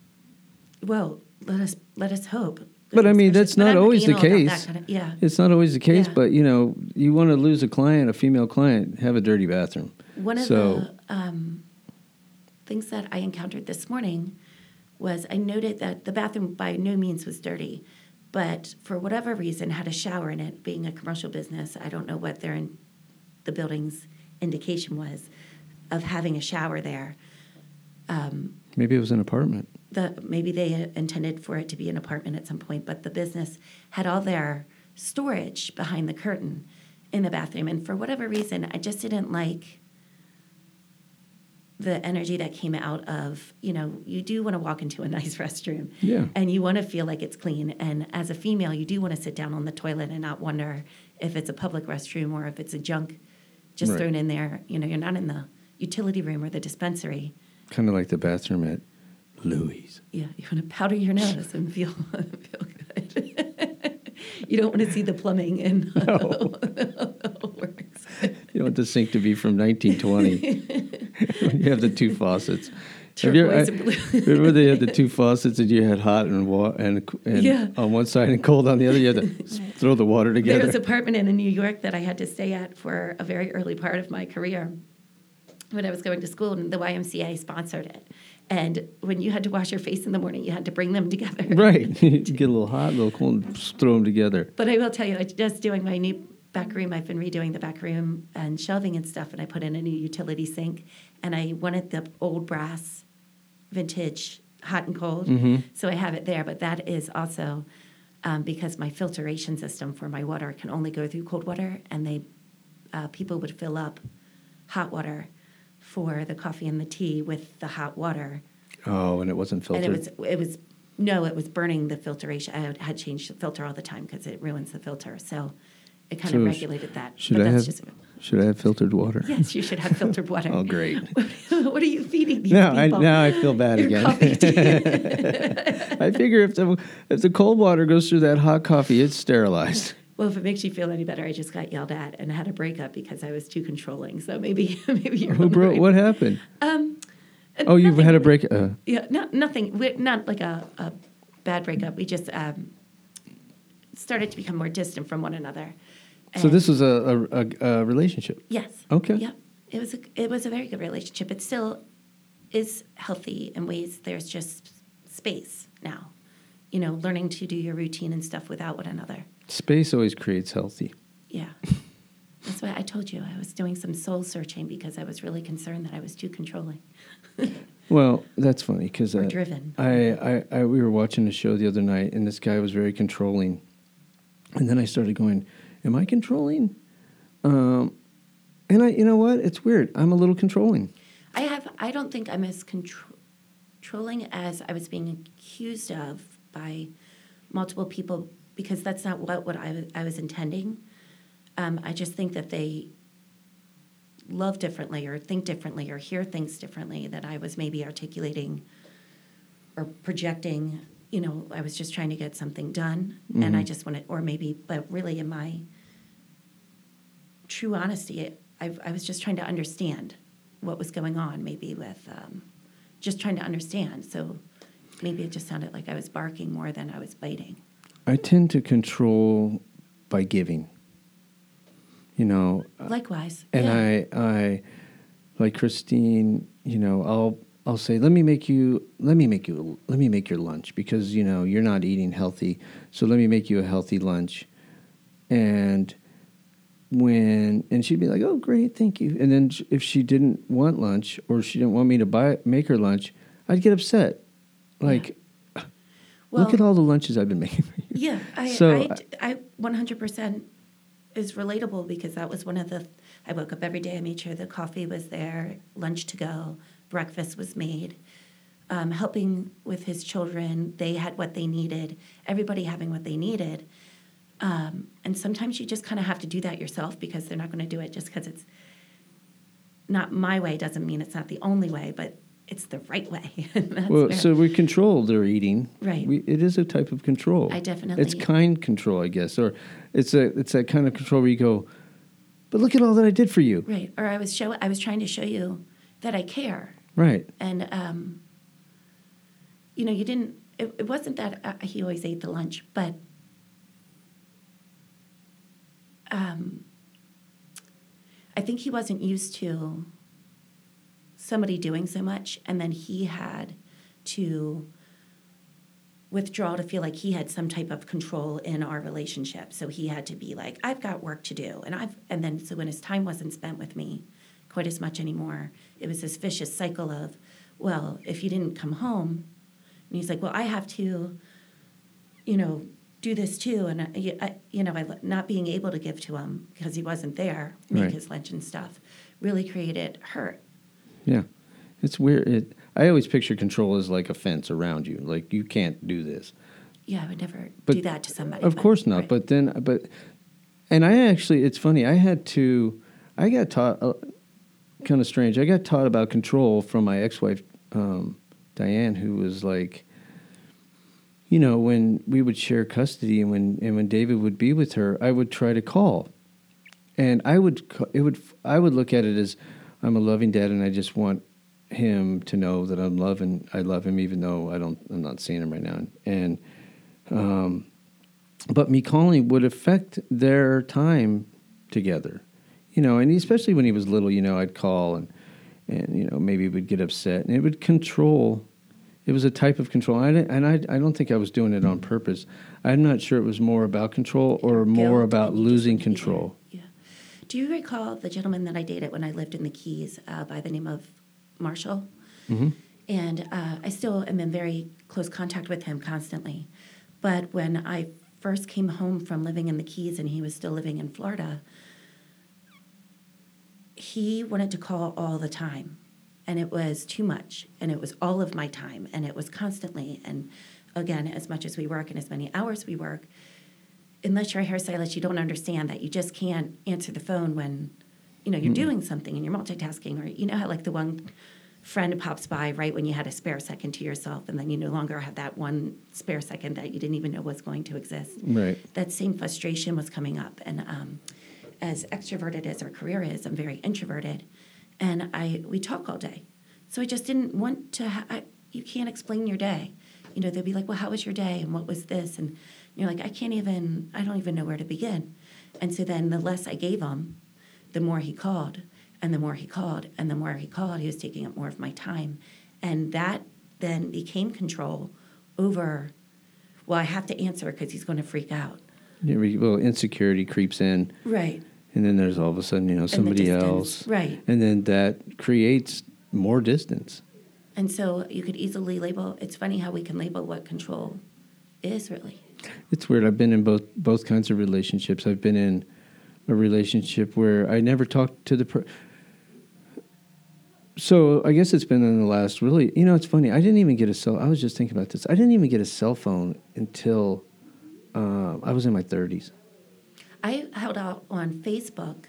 Well, let us let us hope. But I mean, that's not always the case. kind of- yeah. It's not always the case, Yeah. but you know, you want to lose a client, a female client, have a dirty bathroom. One of so the um, things that I encountered this morning was I noted that the bathroom by no means was dirty, but for whatever reason had a shower in it. Being a commercial business, I don't know what their in, the building's indication was of having a shower there. Um, maybe it was an apartment. the maybe they intended for it to be an apartment at some point, but the business had all their storage behind the curtain in the bathroom, and for whatever reason, I just didn't like the energy that came out of you know you do want to walk into a nice restroom Yeah. and you want to feel like it's clean and as a female you do want to sit down on the toilet and not wonder if it's a public restroom or if it's a junk just Right. thrown in there you know you're not in the utility room or the dispensary Kind of like the bathroom at Louis. yeah, you want to powder your nose and feel feel good. you don't want to see the plumbing and how it works. You don't want the sink to be from 1920. You have the two faucets. Have you, Turquoise I, remember they had the two faucets and you had hot and wa- and, and Yeah. on one side and cold on the other. You had to throw the water together. There was an apartment in New York that I had to stay at for a very early part of my career when I was going to school, and the YMCA sponsored it. And when you had to wash your face in the morning, you had to bring them together. right. you get a little hot, a little cold, and throw them together. But I will tell you, just doing my new back room. I've been redoing the back room and shelving and stuff, and I put in a new utility sink, and I wanted the old brass, vintage, hot and cold. So I have it there. But that is also um, because my filtration system for my water can only go through cold water, and they uh, people would fill up hot water for the coffee and the tea with the hot water Oh, and it wasn't filtered. and it was it was no, it was burning the filtration. I had changed the filter all the time because it ruins the filter. So it kind So of regulated that. should but I that's have just should I have filtered water? yes, you should have filtered water. Oh, great. what are you feeding these Now I people? now I feel bad Your again. I figure if the if the cold water goes through that hot coffee, it's sterilized. well, if it makes you feel any better, I just got yelled at and had a breakup because I was too controlling. So maybe maybe you're Who broke? right. What happened? Um, Oh, you've had a break. Uh, Yeah, no, nothing. we not like a, a bad breakup. We just um, started to become more distant from one another. So this was a, a, a, a relationship. Yes. Okay. Yep. It was a it was a very good relationship. It still is healthy in ways. There's just space now. You know, learning to do your routine and stuff without one another. Space always creates healthy. Yeah. That's why I told you I was doing some soul searching because I was really concerned that I was too controlling Well, that's funny because uh, driven. I, I, I we were watching a show the other night, and this guy was very controlling, and then I started going, "Am I controlling?" Um, and I, you know what? It's weird. I'm a little controlling. I have. I don't think I'm as contro- controlling as I was being accused of by multiple people because that's not what what I was, I was intending. Um, I just think that they love differently or think differently or hear things differently that I was maybe articulating or projecting. You know, I was just trying to get something done, and I just wanted, or maybe, but really, in my true honesty, I, I was just trying to understand what was going on, maybe with um, just trying to understand. So maybe it just sounded like I was barking more than I was biting. I tend to control by giving. You know, Likewise. and yeah. I, I, like Christine. You know, I'll I'll say, let me make you, let me make you, let me make your lunch because you know you're not eating healthy, so let me make you a healthy lunch, and when and she'd be like, "Oh, great, thank you." And then if she didn't want lunch or she didn't want me to buy make her lunch, I'd get upset. Like, well, look at all the lunches I've been making for you. Yeah, I, So, I, uh, I 100% is relatable because that was one of the. I woke up every day. I made sure the coffee was there, lunch to go, breakfast was made. Um, helping with his children, they had what they needed. Everybody having what they needed, um, and sometimes you just kind of have to do that yourself because they're not going to do it just because it's not my way. Doesn't mean it's not the only way, but it's the right way. Well, so we control their eating. Right. We, it is a type of control. I definitely- It's kind control, I guess, or it's a it's that kind of control where you go, but look at all that I did for you. right, or I was show. I was trying to show you that I care. Right. and um, you know you didn't it, it wasn't that uh, he always ate the lunch but um, i think he wasn't used to somebody doing so much and then he had to withdraw to feel like he had some type of control in our relationship so he had to be like i've got work to do and i've and then so when his time wasn't spent with me quite as much anymore it was this vicious cycle of well if you didn't come home and he's like well i have to you know do this too and I, I, you know I, not being able to give to him because he wasn't there make Right. his lunch and stuff really created hurt Yeah. It's weird. It, I always picture control as like a fence around you. Like you can't do this. yeah i would never But- do that to somebody Of but- course not. right. But then, but, and I actually, it's funny. I had to, I got taught, uh, kind of strange. I got taught about control from my ex-wife, um, Diane, who was like, you know, when we would share custody and when and when David would be with her, I would try to call, and I would it would I would look at it as I'm a loving dad, and I just want him to know that I'm loving. I love him, even though I don't. I'm not seeing him right now. And, um, but me calling would affect their time together, you know. And especially when he was little, you know, I'd call and and you know maybe he would get upset, and it would control. It was a type of control, I and I, I don't think I was doing it on purpose. I'm not sure it was more about control or more Guilt, about and you just losing wanted to be there. control. Yeah. Do you recall the gentleman that I dated when I lived in the Keys uh, by the name of Marshall? Mm-hmm. And uh, I still am in very close contact with him constantly. But when I first came home from living in the Keys and he was still living in Florida, he wanted to call all the time. And it was too much. And it was all of my time. And it was constantly. And again, as much as we work and as many hours we work, unless you're a hairstylist, you don't understand that you just can't answer the phone when, you know, you're doing something and you're multitasking, or you know how like the one friend pops by right when you had a spare second to yourself, and then you no longer have that one spare second that you didn't even know was going to exist. Right. That same frustration was coming up, and um, as extroverted as our career is, I'm very introverted, and I we talk all day, so I just didn't want to. Ha- I, you can't explain your day. You know, they'd be like, "Well, how was your day?" and "What was this?" and you're like, "I can't even. I don't even know where to begin." And so then, the less I gave him, the more he called, and the more he called, and the more he called, he was taking up more of my time, and that then became control over. Well, I have to answer because he's going to freak out. Yeah, we- well, insecurity creeps in, Right. And then there's all of a sudden, you know, somebody else, Right. and then that creates more distance. And so you could easily label. It's funny how we can label what control is really. It's weird. I've been in both both kinds of relationships. I've been in a relationship where I never talked to the. Per- so I guess it's been in the last really. You know, it's funny. I didn't even get a cell. I was just thinking about this. I didn't even get a cell phone until uh, I was in my thirties. I held out on Facebook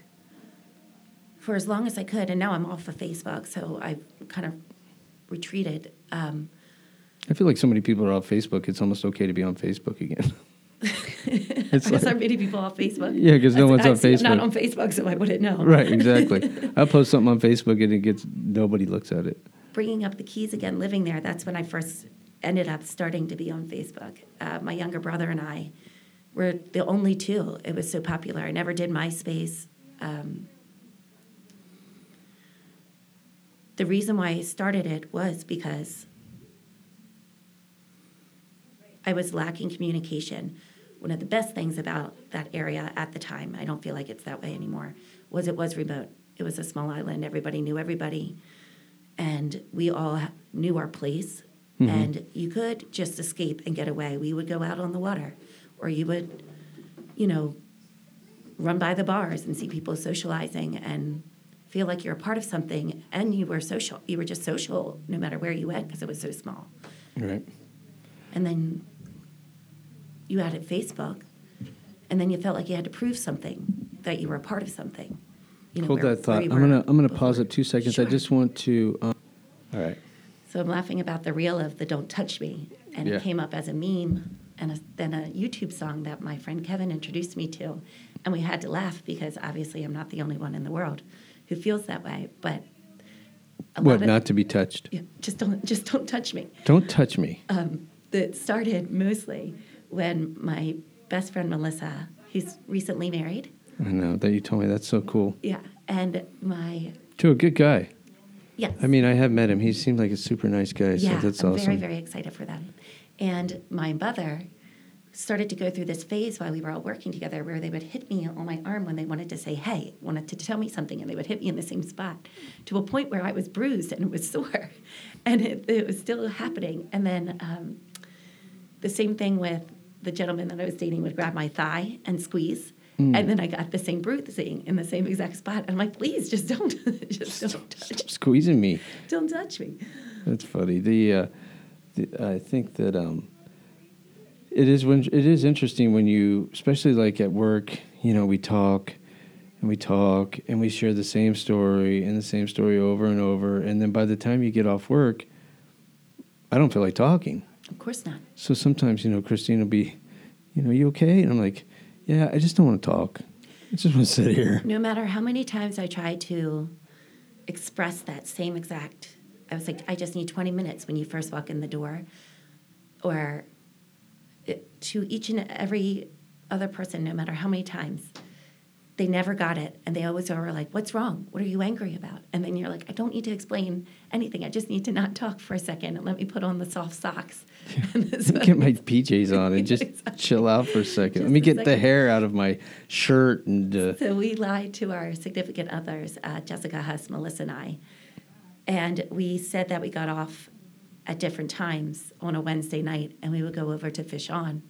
for as long as I could, and now I'm off of Facebook, so I've kind of retreated. Um, I feel like so many people are off Facebook. It's almost okay to be on Facebook again. it's Are like, so many people off Facebook? Yeah, because no I- one's I on Facebook. I'm not on Facebook, so I wouldn't know. right, exactly. I post something on Facebook and it gets nobody looks at it. bringing up the keys again, living there, that's when I first ended up starting to be on Facebook. Uh, my younger brother and I were the only two. It was so popular. I never did MySpace. Um, the reason why I started it was because I was lacking communication. One of the best things about that area at the time, I don't feel like it's that way anymore, was it was remote. It was a small island. Everybody knew everybody and we all knew our place and you could just escape and get away we would go out on the water or you would you know run by the bars and see people socializing and feel like you're a part of something and you were social you were just social no matter where you went because it was so small Right. and then you added facebook and then you felt like you had to prove something that you were a part of something you know Hold where- that thought. I'm gonna I'm gonna before. pause it two seconds. I just want to. Um, all right. So I'm laughing about the reel of the "Don't Touch Me," and Yeah. it came up as a meme and a, then a YouTube song that my friend Kevin introduced me to, and we had to laugh because obviously I'm not the only one in the world who feels that way. But What? of- Not to be touched. yeah, just don't just don't touch me. Don't touch me. Um, that started mostly when my best friend Melissa, who's recently married, I know that you told me. That's so cool. yeah, and my To a good guy. yes, I mean, I have met him. He seemed like a super nice guy. Yeah, so that's I'm awesome. very, very excited for them. And my mother started to go through this phase while we were all working together where they would hit me on my arm when they wanted to say, hey, wanted to tell me something, and they would hit me in the same spot to a point where I was bruised and it was sore. And it, it was still happening. And then um, the same thing with the gentleman that I was dating would grab my thigh and squeeze. Mm. And then I got the same bruising in the same exact spot. And I'm like, please, just don't, just don't touch, Stop squeezing me. don't touch me. That's funny. The, uh, I think that um, it is when it is interesting when you, especially like at work. You know, we talk and we talk and we share the same story and the same story over and over, and then by the time you get off work, I don't feel like talking. Of course not. So sometimes, you know, Christine will be, you know, you okay? And I'm like, yeah, I just don't want to talk. I just want to sit here. No matter how many times I try to express that same exact. I was like, I just need 20 minutes when you first walk in the door, or it, to each and every other person, no matter how many times, they never got it. And they always were like, What's wrong? What are you angry about? And then you're like, I don't need to explain anything. I just need to not talk for a second and let me put on the soft socks. get my PJs on and just exactly. chill out for a second. Just let me get second. the hair out of my shirt. and. Uh... So we lied to our significant others, uh, Jessica Huss, Melissa, and I. And we said that we got off at different times on a Wednesday night and we would go over to Fish On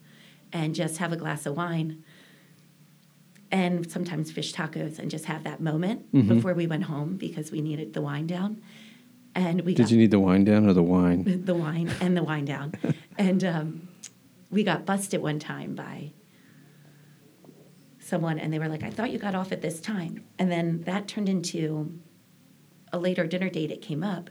and just have a glass of wine and sometimes fish tacos and just have that moment mm-hmm. before we went home because we needed the wine down. And we did got, you need the wine down or the wine? The wine and the wine down, and um, we got busted one time by someone, and they were like, "I thought you got off at this time," and then that turned into a later dinner date. It came up,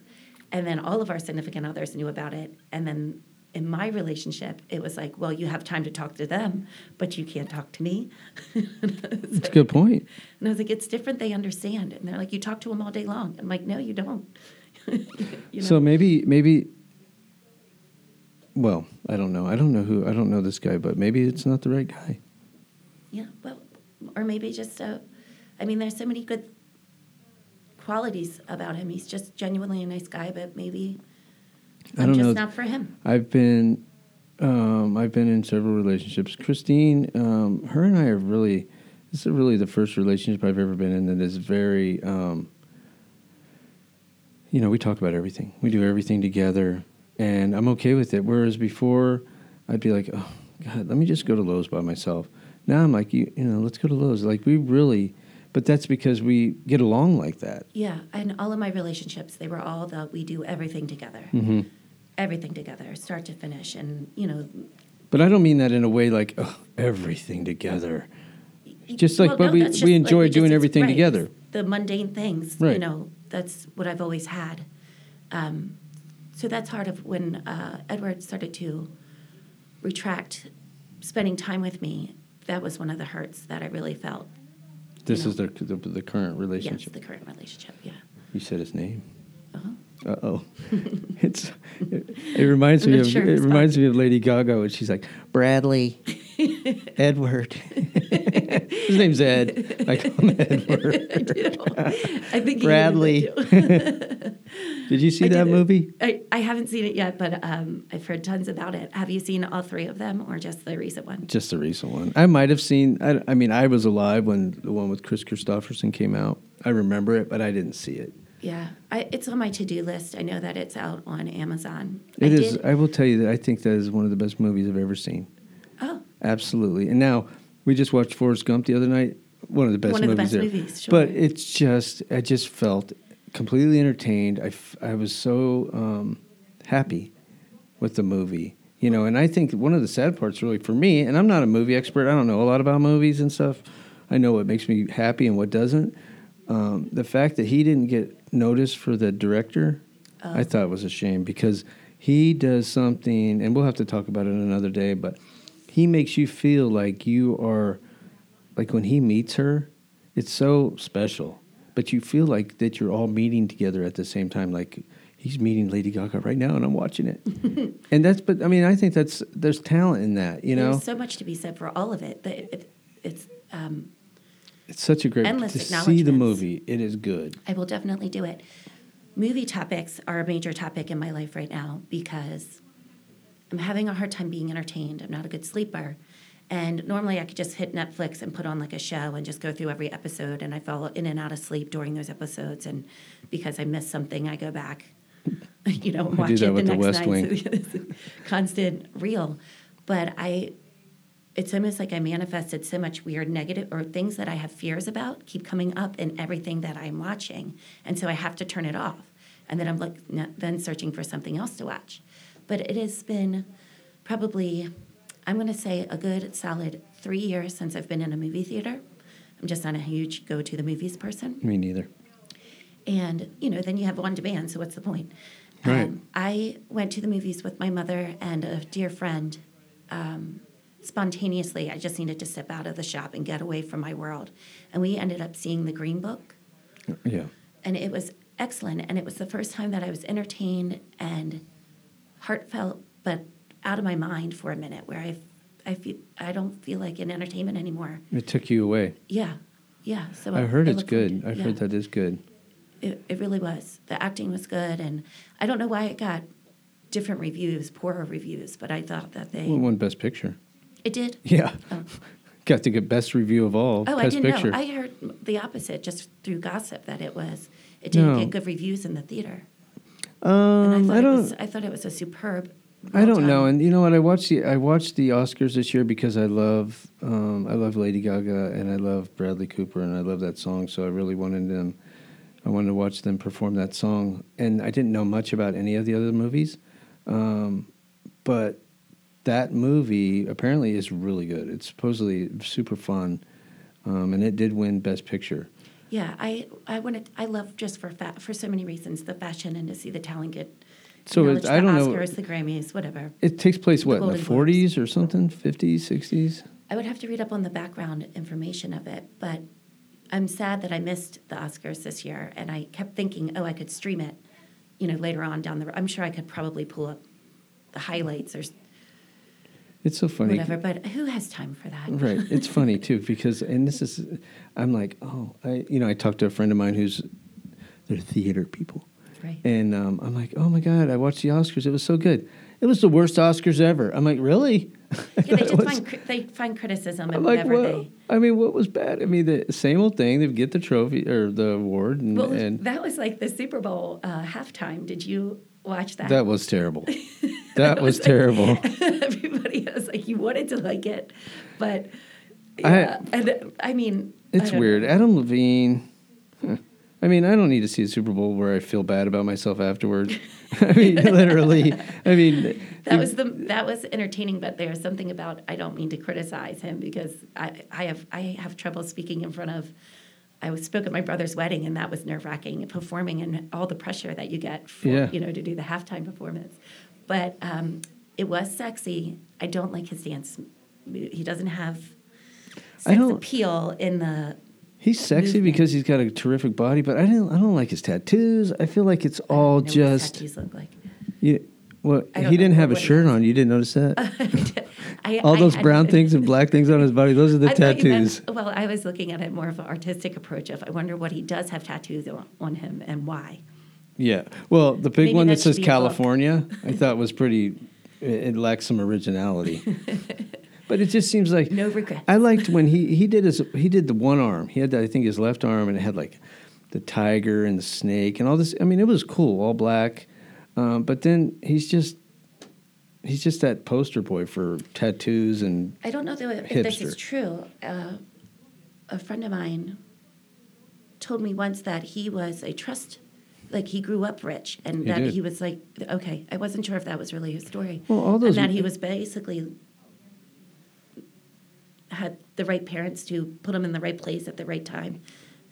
and then all of our significant others knew about it, and then in my relationship, it was like, well, you have time to talk to them, but you can't talk to me. That's like, a good point. And I was like, it's different. They understand. And they're like, you talk to them all day long. I'm like, no, you don't. you know? So maybe, maybe, well, I don't know. I don't know who, I don't know this guy, but maybe it's not the right guy. Yeah. Well, or maybe just, a, I mean, there's so many good qualities about him. He's just genuinely a nice guy, but maybe I don't just know. Not for him. I've been, um, I've been in several relationships. Christine, um, her and I are really. This is really the first relationship I've ever been in that is very. Um, you know, we talk about everything. We do everything together, and I'm okay with it. Whereas before, I'd be like, "Oh God, let me just go to Lowe's by myself." Now I'm like, you, you know, let's go to Lowe's. Like we really, but that's because we get along like that. Yeah, and all of my relationships, they were all that we do everything together. Mm-hmm everything together, start to finish, and you know. But I don't mean that in a way like oh, everything together. Just like, well, but no, we we enjoy like, doing just, everything right, together. The mundane things, right. you know, that's what I've always had. Um, so that's part of when uh, Edward started to retract spending time with me. That was one of the hurts that I really felt. This is the, the, the current relationship. Yes, the current relationship. Yeah. You said his name. Uh-huh. Uh oh, it's it, it reminds me of sure it reminds me of Lady Gaga when she's like Bradley, Edward. His name's Ed. I call him Edward. I do. I think Bradley. Did you see I that movie? I, I haven't seen it yet, but um, I've heard tons about it. Have you seen all three of them, or just the recent one? Just the recent one. I might have seen. I, I mean, I was alive when the one with Kris Kristofferson came out. I remember it, but I didn't see it. Yeah, I, it's on my to do list. I know that it's out on Amazon. It I is. Did, I will tell you that I think that is one of the best movies I've ever seen. Oh, absolutely. And now we just watched Forrest Gump the other night. One of the best one of movies the best there. movies. Sure. But it's just, I just felt completely entertained. I, f- I was so um, happy with the movie. You know, and I think one of the sad parts, really, for me, and I'm not a movie expert. I don't know a lot about movies and stuff. I know what makes me happy and what doesn't. Um, the fact that he didn't get noticed for the director, oh. I thought was a shame because he does something, and we'll have to talk about it another day. But he makes you feel like you are, like when he meets her, it's so special. But you feel like that you're all meeting together at the same time, like he's meeting Lady Gaga right now, and I'm watching it. and that's, but I mean, I think that's there's talent in that, you know. There's so much to be said for all of it. That it, it's um, it's such a great endless to see the movie. It is good. I will definitely do it. Movie topics are a major topic in my life right now because I'm having a hard time being entertained. I'm not a good sleeper. And normally I could just hit Netflix and put on like a show and just go through every episode. And I fall in and out of sleep during those episodes. And because I miss something, I go back, you know, watch it the next the night. So constant reel. But I it's almost like I manifested so much weird negative or things that I have fears about keep coming up in everything that I'm watching. And so I have to turn it off. And then I'm like then searching for something else to watch. But it has been probably I'm going to say a good solid 3 years since I've been in a movie theater. I'm just not a huge go to the movies person. Me neither. And, you know, then you have on demand, so what's the point? Right. Um, I went to the movies with my mother and a dear friend um, spontaneously, I just needed to step out of the shop and get away from my world. And we ended up seeing the Green Book. Yeah. And it was excellent, and it was the first time that I was entertained and heartfelt, but out of my mind for a minute, where I, I feel I don't feel like in entertainment anymore. It took you away. Yeah, yeah. So I heard it's good. I've yeah. heard that is good. It, it really was. The acting was good, and I don't know why it got different reviews, poorer reviews, but I thought that they Well, won Best Picture. it did. Yeah. Oh. Got to get Best Review of all. Oh, I didn't Picture. know. I heard the opposite just through gossip that it was it didn't No. get good reviews in the theater. um, And I thought I it was I thought it was a superb. I don't know, and you know what? I watched the I watched the Oscars this year because I love um, I love Lady Gaga and I love Bradley Cooper and I love that song. So I really wanted them. I wanted to watch them perform that song, and I didn't know much about any of the other movies, um, but that movie apparently is really good. It's supposedly super fun, um, and it did win Best Picture. Yeah, I I wanted I love just for fa- for so many reasons the fashion and to see the talent get So acknowledged, it, I don't know. Oscars, the Grammys, whatever. It takes place what in the Golden Globes. forties or something, fifties, sixties. I would have to read up on the background information of it, but I'm sad that I missed the Oscars this year, and I kept thinking, oh, I could stream it, you know, later on down the. road. I'm sure I could probably pull up the highlights or It's so funny. whatever, but who has time for that? Right. It's funny too because, and this is, I'm like, oh, I, you know, I talked to a friend of mine who's, they're theater people, Right. and um, I'm like, oh my god, I watched the Oscars. It was so good. It was the worst Oscars ever. I'm like, really? Yeah, they just was- find they find criticism and like, whatever what? they. I mean, what was bad? I mean, the same old thing. They get the trophy or the award, and, Well, and that was like the Super Bowl uh, halftime. Did you watch that? that was terrible. That was terrible. Everybody was like, you wanted to like it, but I- yeah. and uh, I mean, It's don't weird. know. Adam Levine. I mean, I don't need to see a Super Bowl where I feel bad about myself afterwards. I mean, literally. I mean, That was the that was entertaining, but there's something about I don't mean to criticize him because I, I have I have trouble speaking in front of. I was spoke at my brother's wedding, and that was nerve wracking. Performing and all the pressure that you get, for, Yeah. you know, to do the halftime performance. But um, it was sexy. I don't like his dance. He doesn't have I sex don't- appeal in the. He's sexy movement. because he's got a terrific body, but I don't. I don't like his tattoos. I feel like it's I all just. tattoos look like. You, well, I he know didn't have a shirt on. You didn't notice that? I, all those had- brown things and black things on his body. Those are the I thought meant- tattoos. well, I was looking at it more of an artistic approach of I wonder what he does have tattoos on, on him and why. Yeah. Well, the big Maybe one that, that says be a book. California, I thought was pretty. It, it lacks some originality. But it just seems like No regrets. I liked when he he did his he did the one arm. He had I think his left arm and it had like the tiger and the snake and all this. I mean, it was cool, all black. Um, but then he's just he's just that poster boy for tattoos and I don't know though if, if this is true. Uh, a friend of mine told me once that he was a trust, like he grew up rich, and He that did. he was like, okay, I wasn't sure if that was really his story. Well, all those- and that he was basically had the right parents to put him in the right place at the right time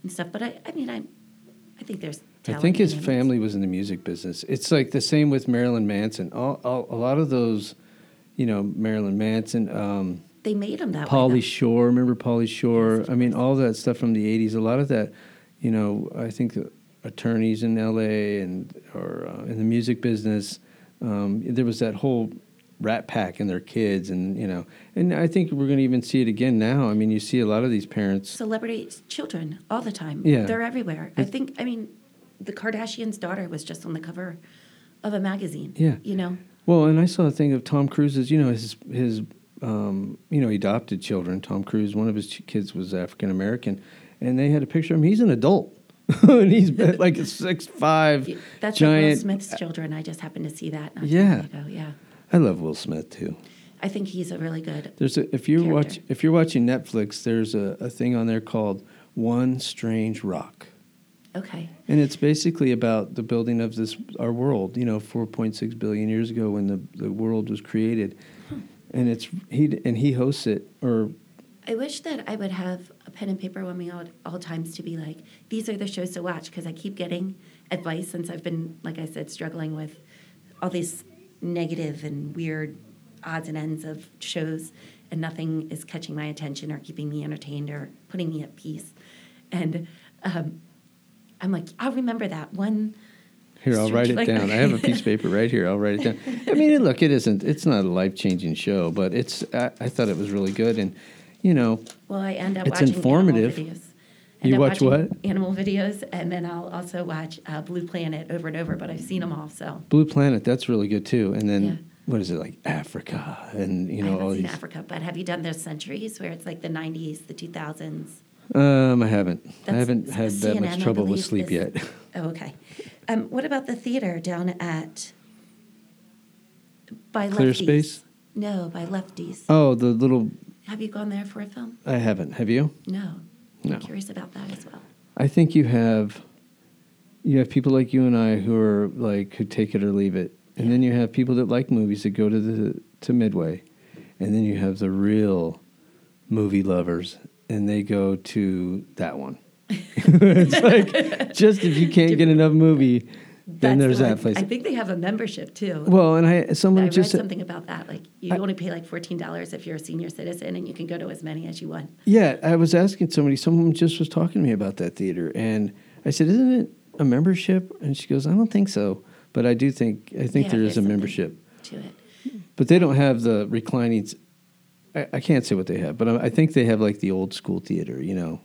and stuff. But I, I mean, I, I think there's. I think his family was in the music business. It's like the same with Marilyn Manson. All, all, a lot of those, you know, Marilyn Manson, um, They made him that way. Pauly. Shore. Remember Pauly Shore? I mean, all that stuff from the '80s. A lot of that, you know, I think the attorneys in L.A. and or uh, in the music business, um, there was that whole Rat Pack and their kids, and you know, and I think we're going to even see it again now. I mean, you see a lot of these parents. celebrity children all the time. Yeah. They're everywhere. I think, I mean, the Kardashians' daughter was just on the cover of a magazine. Yeah. You know? Well, and I saw a thing of Tom Cruise's. You know, his his um, you know he adopted children. Tom Cruise, one of his kids was African American, and they had a picture of him. He's an adult, and he's like a six five That's giant. Will Smith's children. I just happened to see that Yeah. ago. Yeah. I love Will Smith too. I think he's a really good. There's a, if you Character. watch if you're watching Netflix, there's a, a thing on there called One Strange Rock. Okay. And it's basically about the building of this our world. You know, 4.6 billion years ago when the, the world was created, hmm. and it's he and he hosts it. Or I wish that I would have a pen and paper with me all, all times to be like, these are the shows to watch because I keep getting advice since I've been, like I said, struggling with all these negative and weird odds and ends of shows, and nothing is catching my attention or keeping me entertained or putting me at peace. And um, I'm like, I'll remember that one. Here, I'll write it like- down. I have a piece of paper right here. I'll write it down. I mean, look, it isn't. It's not a life changing show, but it's. I, I thought it was really good, and you know, Well, I end up It's watching informative. You watch what? Animal videos, and then I'll also watch uh, Blue Planet over and over. But I've seen them all, so Blue Planet. That's really good too. And then Yeah. what is it like Africa and you I know haven't all seen these. Africa. But have you done those centuries where it's like the '90s, the 2000s? Um, I haven't. I haven't had that much trouble with sleep is- yet. Oh, okay. Um, what about the theater down at by Clear Lefties? Space? No, by Lefties. Oh, the little. Have you gone there for a film? I haven't. Have you? No. No. I'm curious about that as well. I think you have. You have people like you and I who are like who take it or leave it, and then you have people that like movies that go to the to Midway, and then you have the real movie lovers, and they go to that one. it's like just if you can't get enough movie, then That's there's the that place. I think they have a membership too. well, and I I someone read just said, something about that. Like you only pay like fourteen dollars if you're a senior citizen, and you can go to as many as you want. Yeah, I was asking somebody. Someone just was talking to me about that theater, and I said, "Isn't it a membership?" And she goes, "I don't think so, but I do think I think Yeah, there's a membership, To it. but they don't have the reclining. I can't say what they have, but I, I think they have like the old school theater, you know.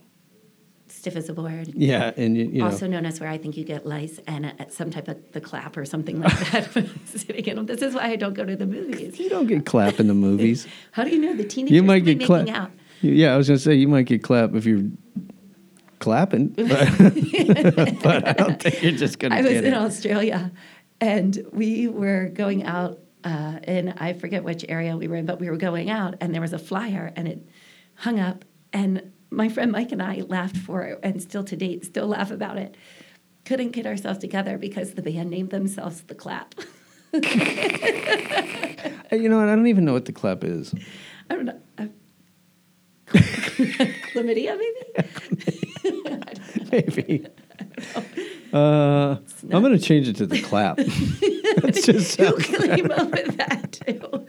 Stiff as a board. Yeah, and you, you know, also known as where I think you get lice and uh, some type of the clap or something like that. sitting in them. This is why I don't go to the movies. you don't get clap in the movies. How do you know the teenagers you might get making clap. out? Yeah, I was gonna say you might get clap if you're clapping, but, but I don't think you're just gonna I was in it. Australia, and we were going out uh, in I forget which area we were in, but we were going out, and there was a flyer, and it hung up, and my friend Mike and I laughed for it, and still to date, still laugh about it. Couldn't get ourselves together because the band named themselves the Clap. You know what? I don't even know what the clap is. I don't know. Uh, chlamydia, maybe. Maybe. Uh, I'm going to change it to the clap. That's just up with that too?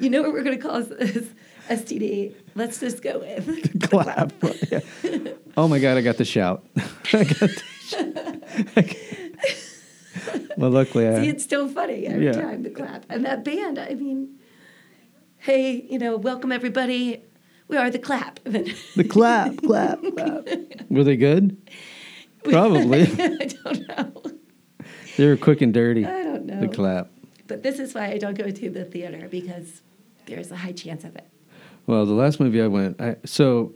You know what we're going to call this STD? Let's just go with clap. Yeah. Oh my God, I got the shout. I got the shout. well, luckily, I, See, it's still funny every Yeah. time the clap. And that band, I mean, hey, you know, welcome everybody. We are the clap. The clap, clap, clap. Were they good? Probably. I don't know. they were quick and dirty. I don't know. The clap. But this is why I don't go to the theater because there's a high chance of it. Well, the last movie I went, I, so,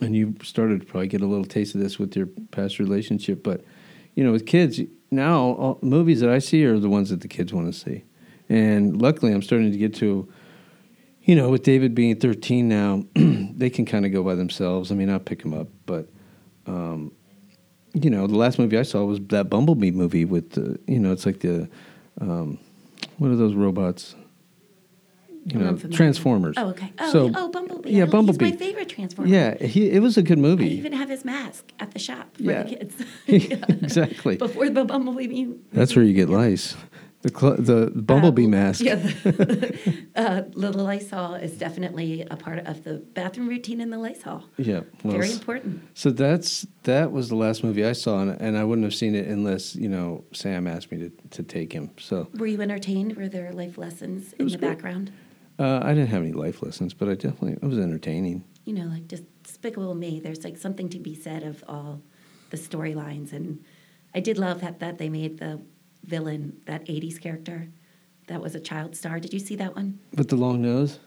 and you started to probably get a little taste of this with your past relationship, but you know, with kids now, all, movies that I see are the ones that the kids want to see, and luckily, I'm starting to get to, you know, with David being 13 now, they can kind of go by themselves. I mean, I'll pick them up, but, um, you know, the last movie I saw was that Bumblebee movie with the, you know, it's like the, um, what are those robots? You know. Transformers. Oh, okay. Oh, So- oh Bumblebee. Yeah, Bumblebee. He's my favorite Transformer. Yeah, he, it was a good I movie. even have his mask at the shop for Yeah. the kids. exactly. Before the Bumblebee. That's where you get lice. The cl- the bumblebee Uh, mask. Yeah, the, uh, the Lysol is definitely a part of the bathroom routine in the Lysol. Yeah, well, Very important. So that's that was the last movie I saw, and, and I wouldn't have seen it unless you know Sam asked me to, to take him. So Were you entertained? Were there life lessons in the good. background? Uh, I didn't have any life lessons, but I definitely it was entertaining. You know, like just Despicable Me. There's like something to be said of all the storylines, and I did love that that they made the villain that '80s character that was a child star. Did you see that one? With the long nose,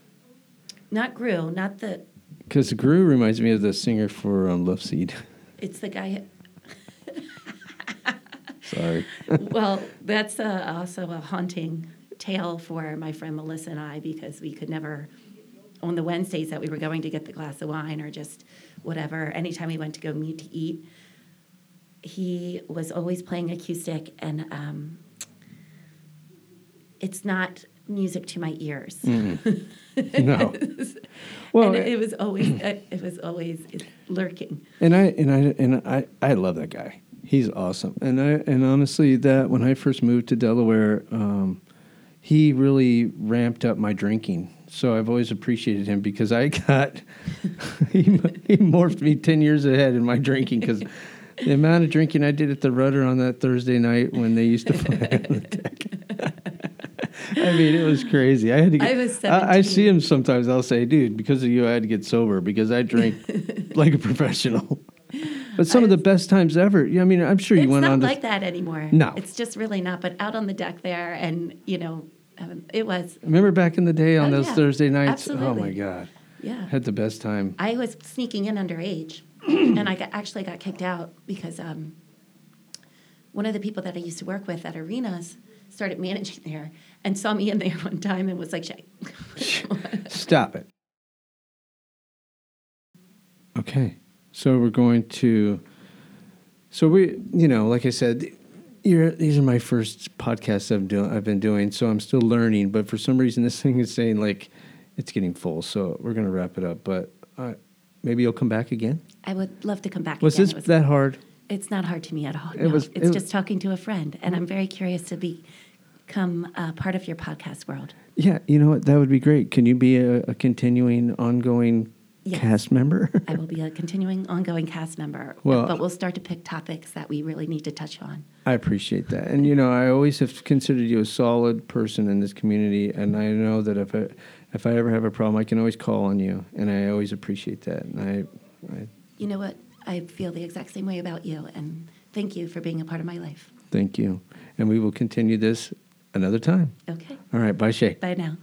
Not Gru, not the. because Gru reminds me of the singer for um, Love Seed. It's the guy. Sorry. well, that's uh, also a haunting tale for my friend Melissa and I because we could never, on the Wednesdays that we were going to get the glass of wine or just whatever, anytime we went to go meet to eat, he was always playing acoustic and um, it's not music to my ears. no. Well, and it, it was always it, it was always lurking. And I and I and I I love that guy. He's awesome. And I and honestly, that when I first moved to Delaware, um, he really ramped up my drinking. So I've always appreciated him because I got he, he morphed me ten years ahead in my drinking because the amount of drinking I did at the rudder on that Thursday night when they used to fly on the deck. I mean, it was crazy. I had to. Get, I was I, I see him sometimes. I'll say, "Dude, because of you, I had to get sober because I drank like a professional." But some of the best times ever. Yeah, I mean, I'm sure you went not on to. like that anymore. No. It's just really not. But out on the deck there, and, you know, um, it was, Remember back in the day on Oh, those yeah. Thursday nights? Oh my God, yeah. had the best time. I was sneaking in underage, and I got, actually got kicked out because um, one of the people that I used to work with at arenas started managing there and saw me in there one time and was like, "Shay, Stop it. Okay. So we're going to. So we, you know, like I said, these are my first podcasts I've, do, I've been doing, so I'm still learning. But for some reason, this thing is saying like it's getting full, so we're going to wrap it up. But uh, maybe you'll come back again. I would love to come back." Was again. this was- that hard? It's not hard to me at all. It no. was- it's it- just talking to a friend, and I'm very curious to become uh, part of your podcast world. Yeah, you know what? That would be great. Can you be a, a continuing, ongoing Yes. cast member? I will be a continuing, ongoing cast member, Well- but we'll start to pick topics that we really need to touch on. I appreciate that. And you know, I always have considered you a solid person in this community, and I know that if I if I ever have a problem, I can always call on you, and I always appreciate that. And I, I You know what? I feel the exact same way about you, and thank you for being a part of my life. thank you. And we will continue this another time. Okay. All right, bye, Shay. Bye now.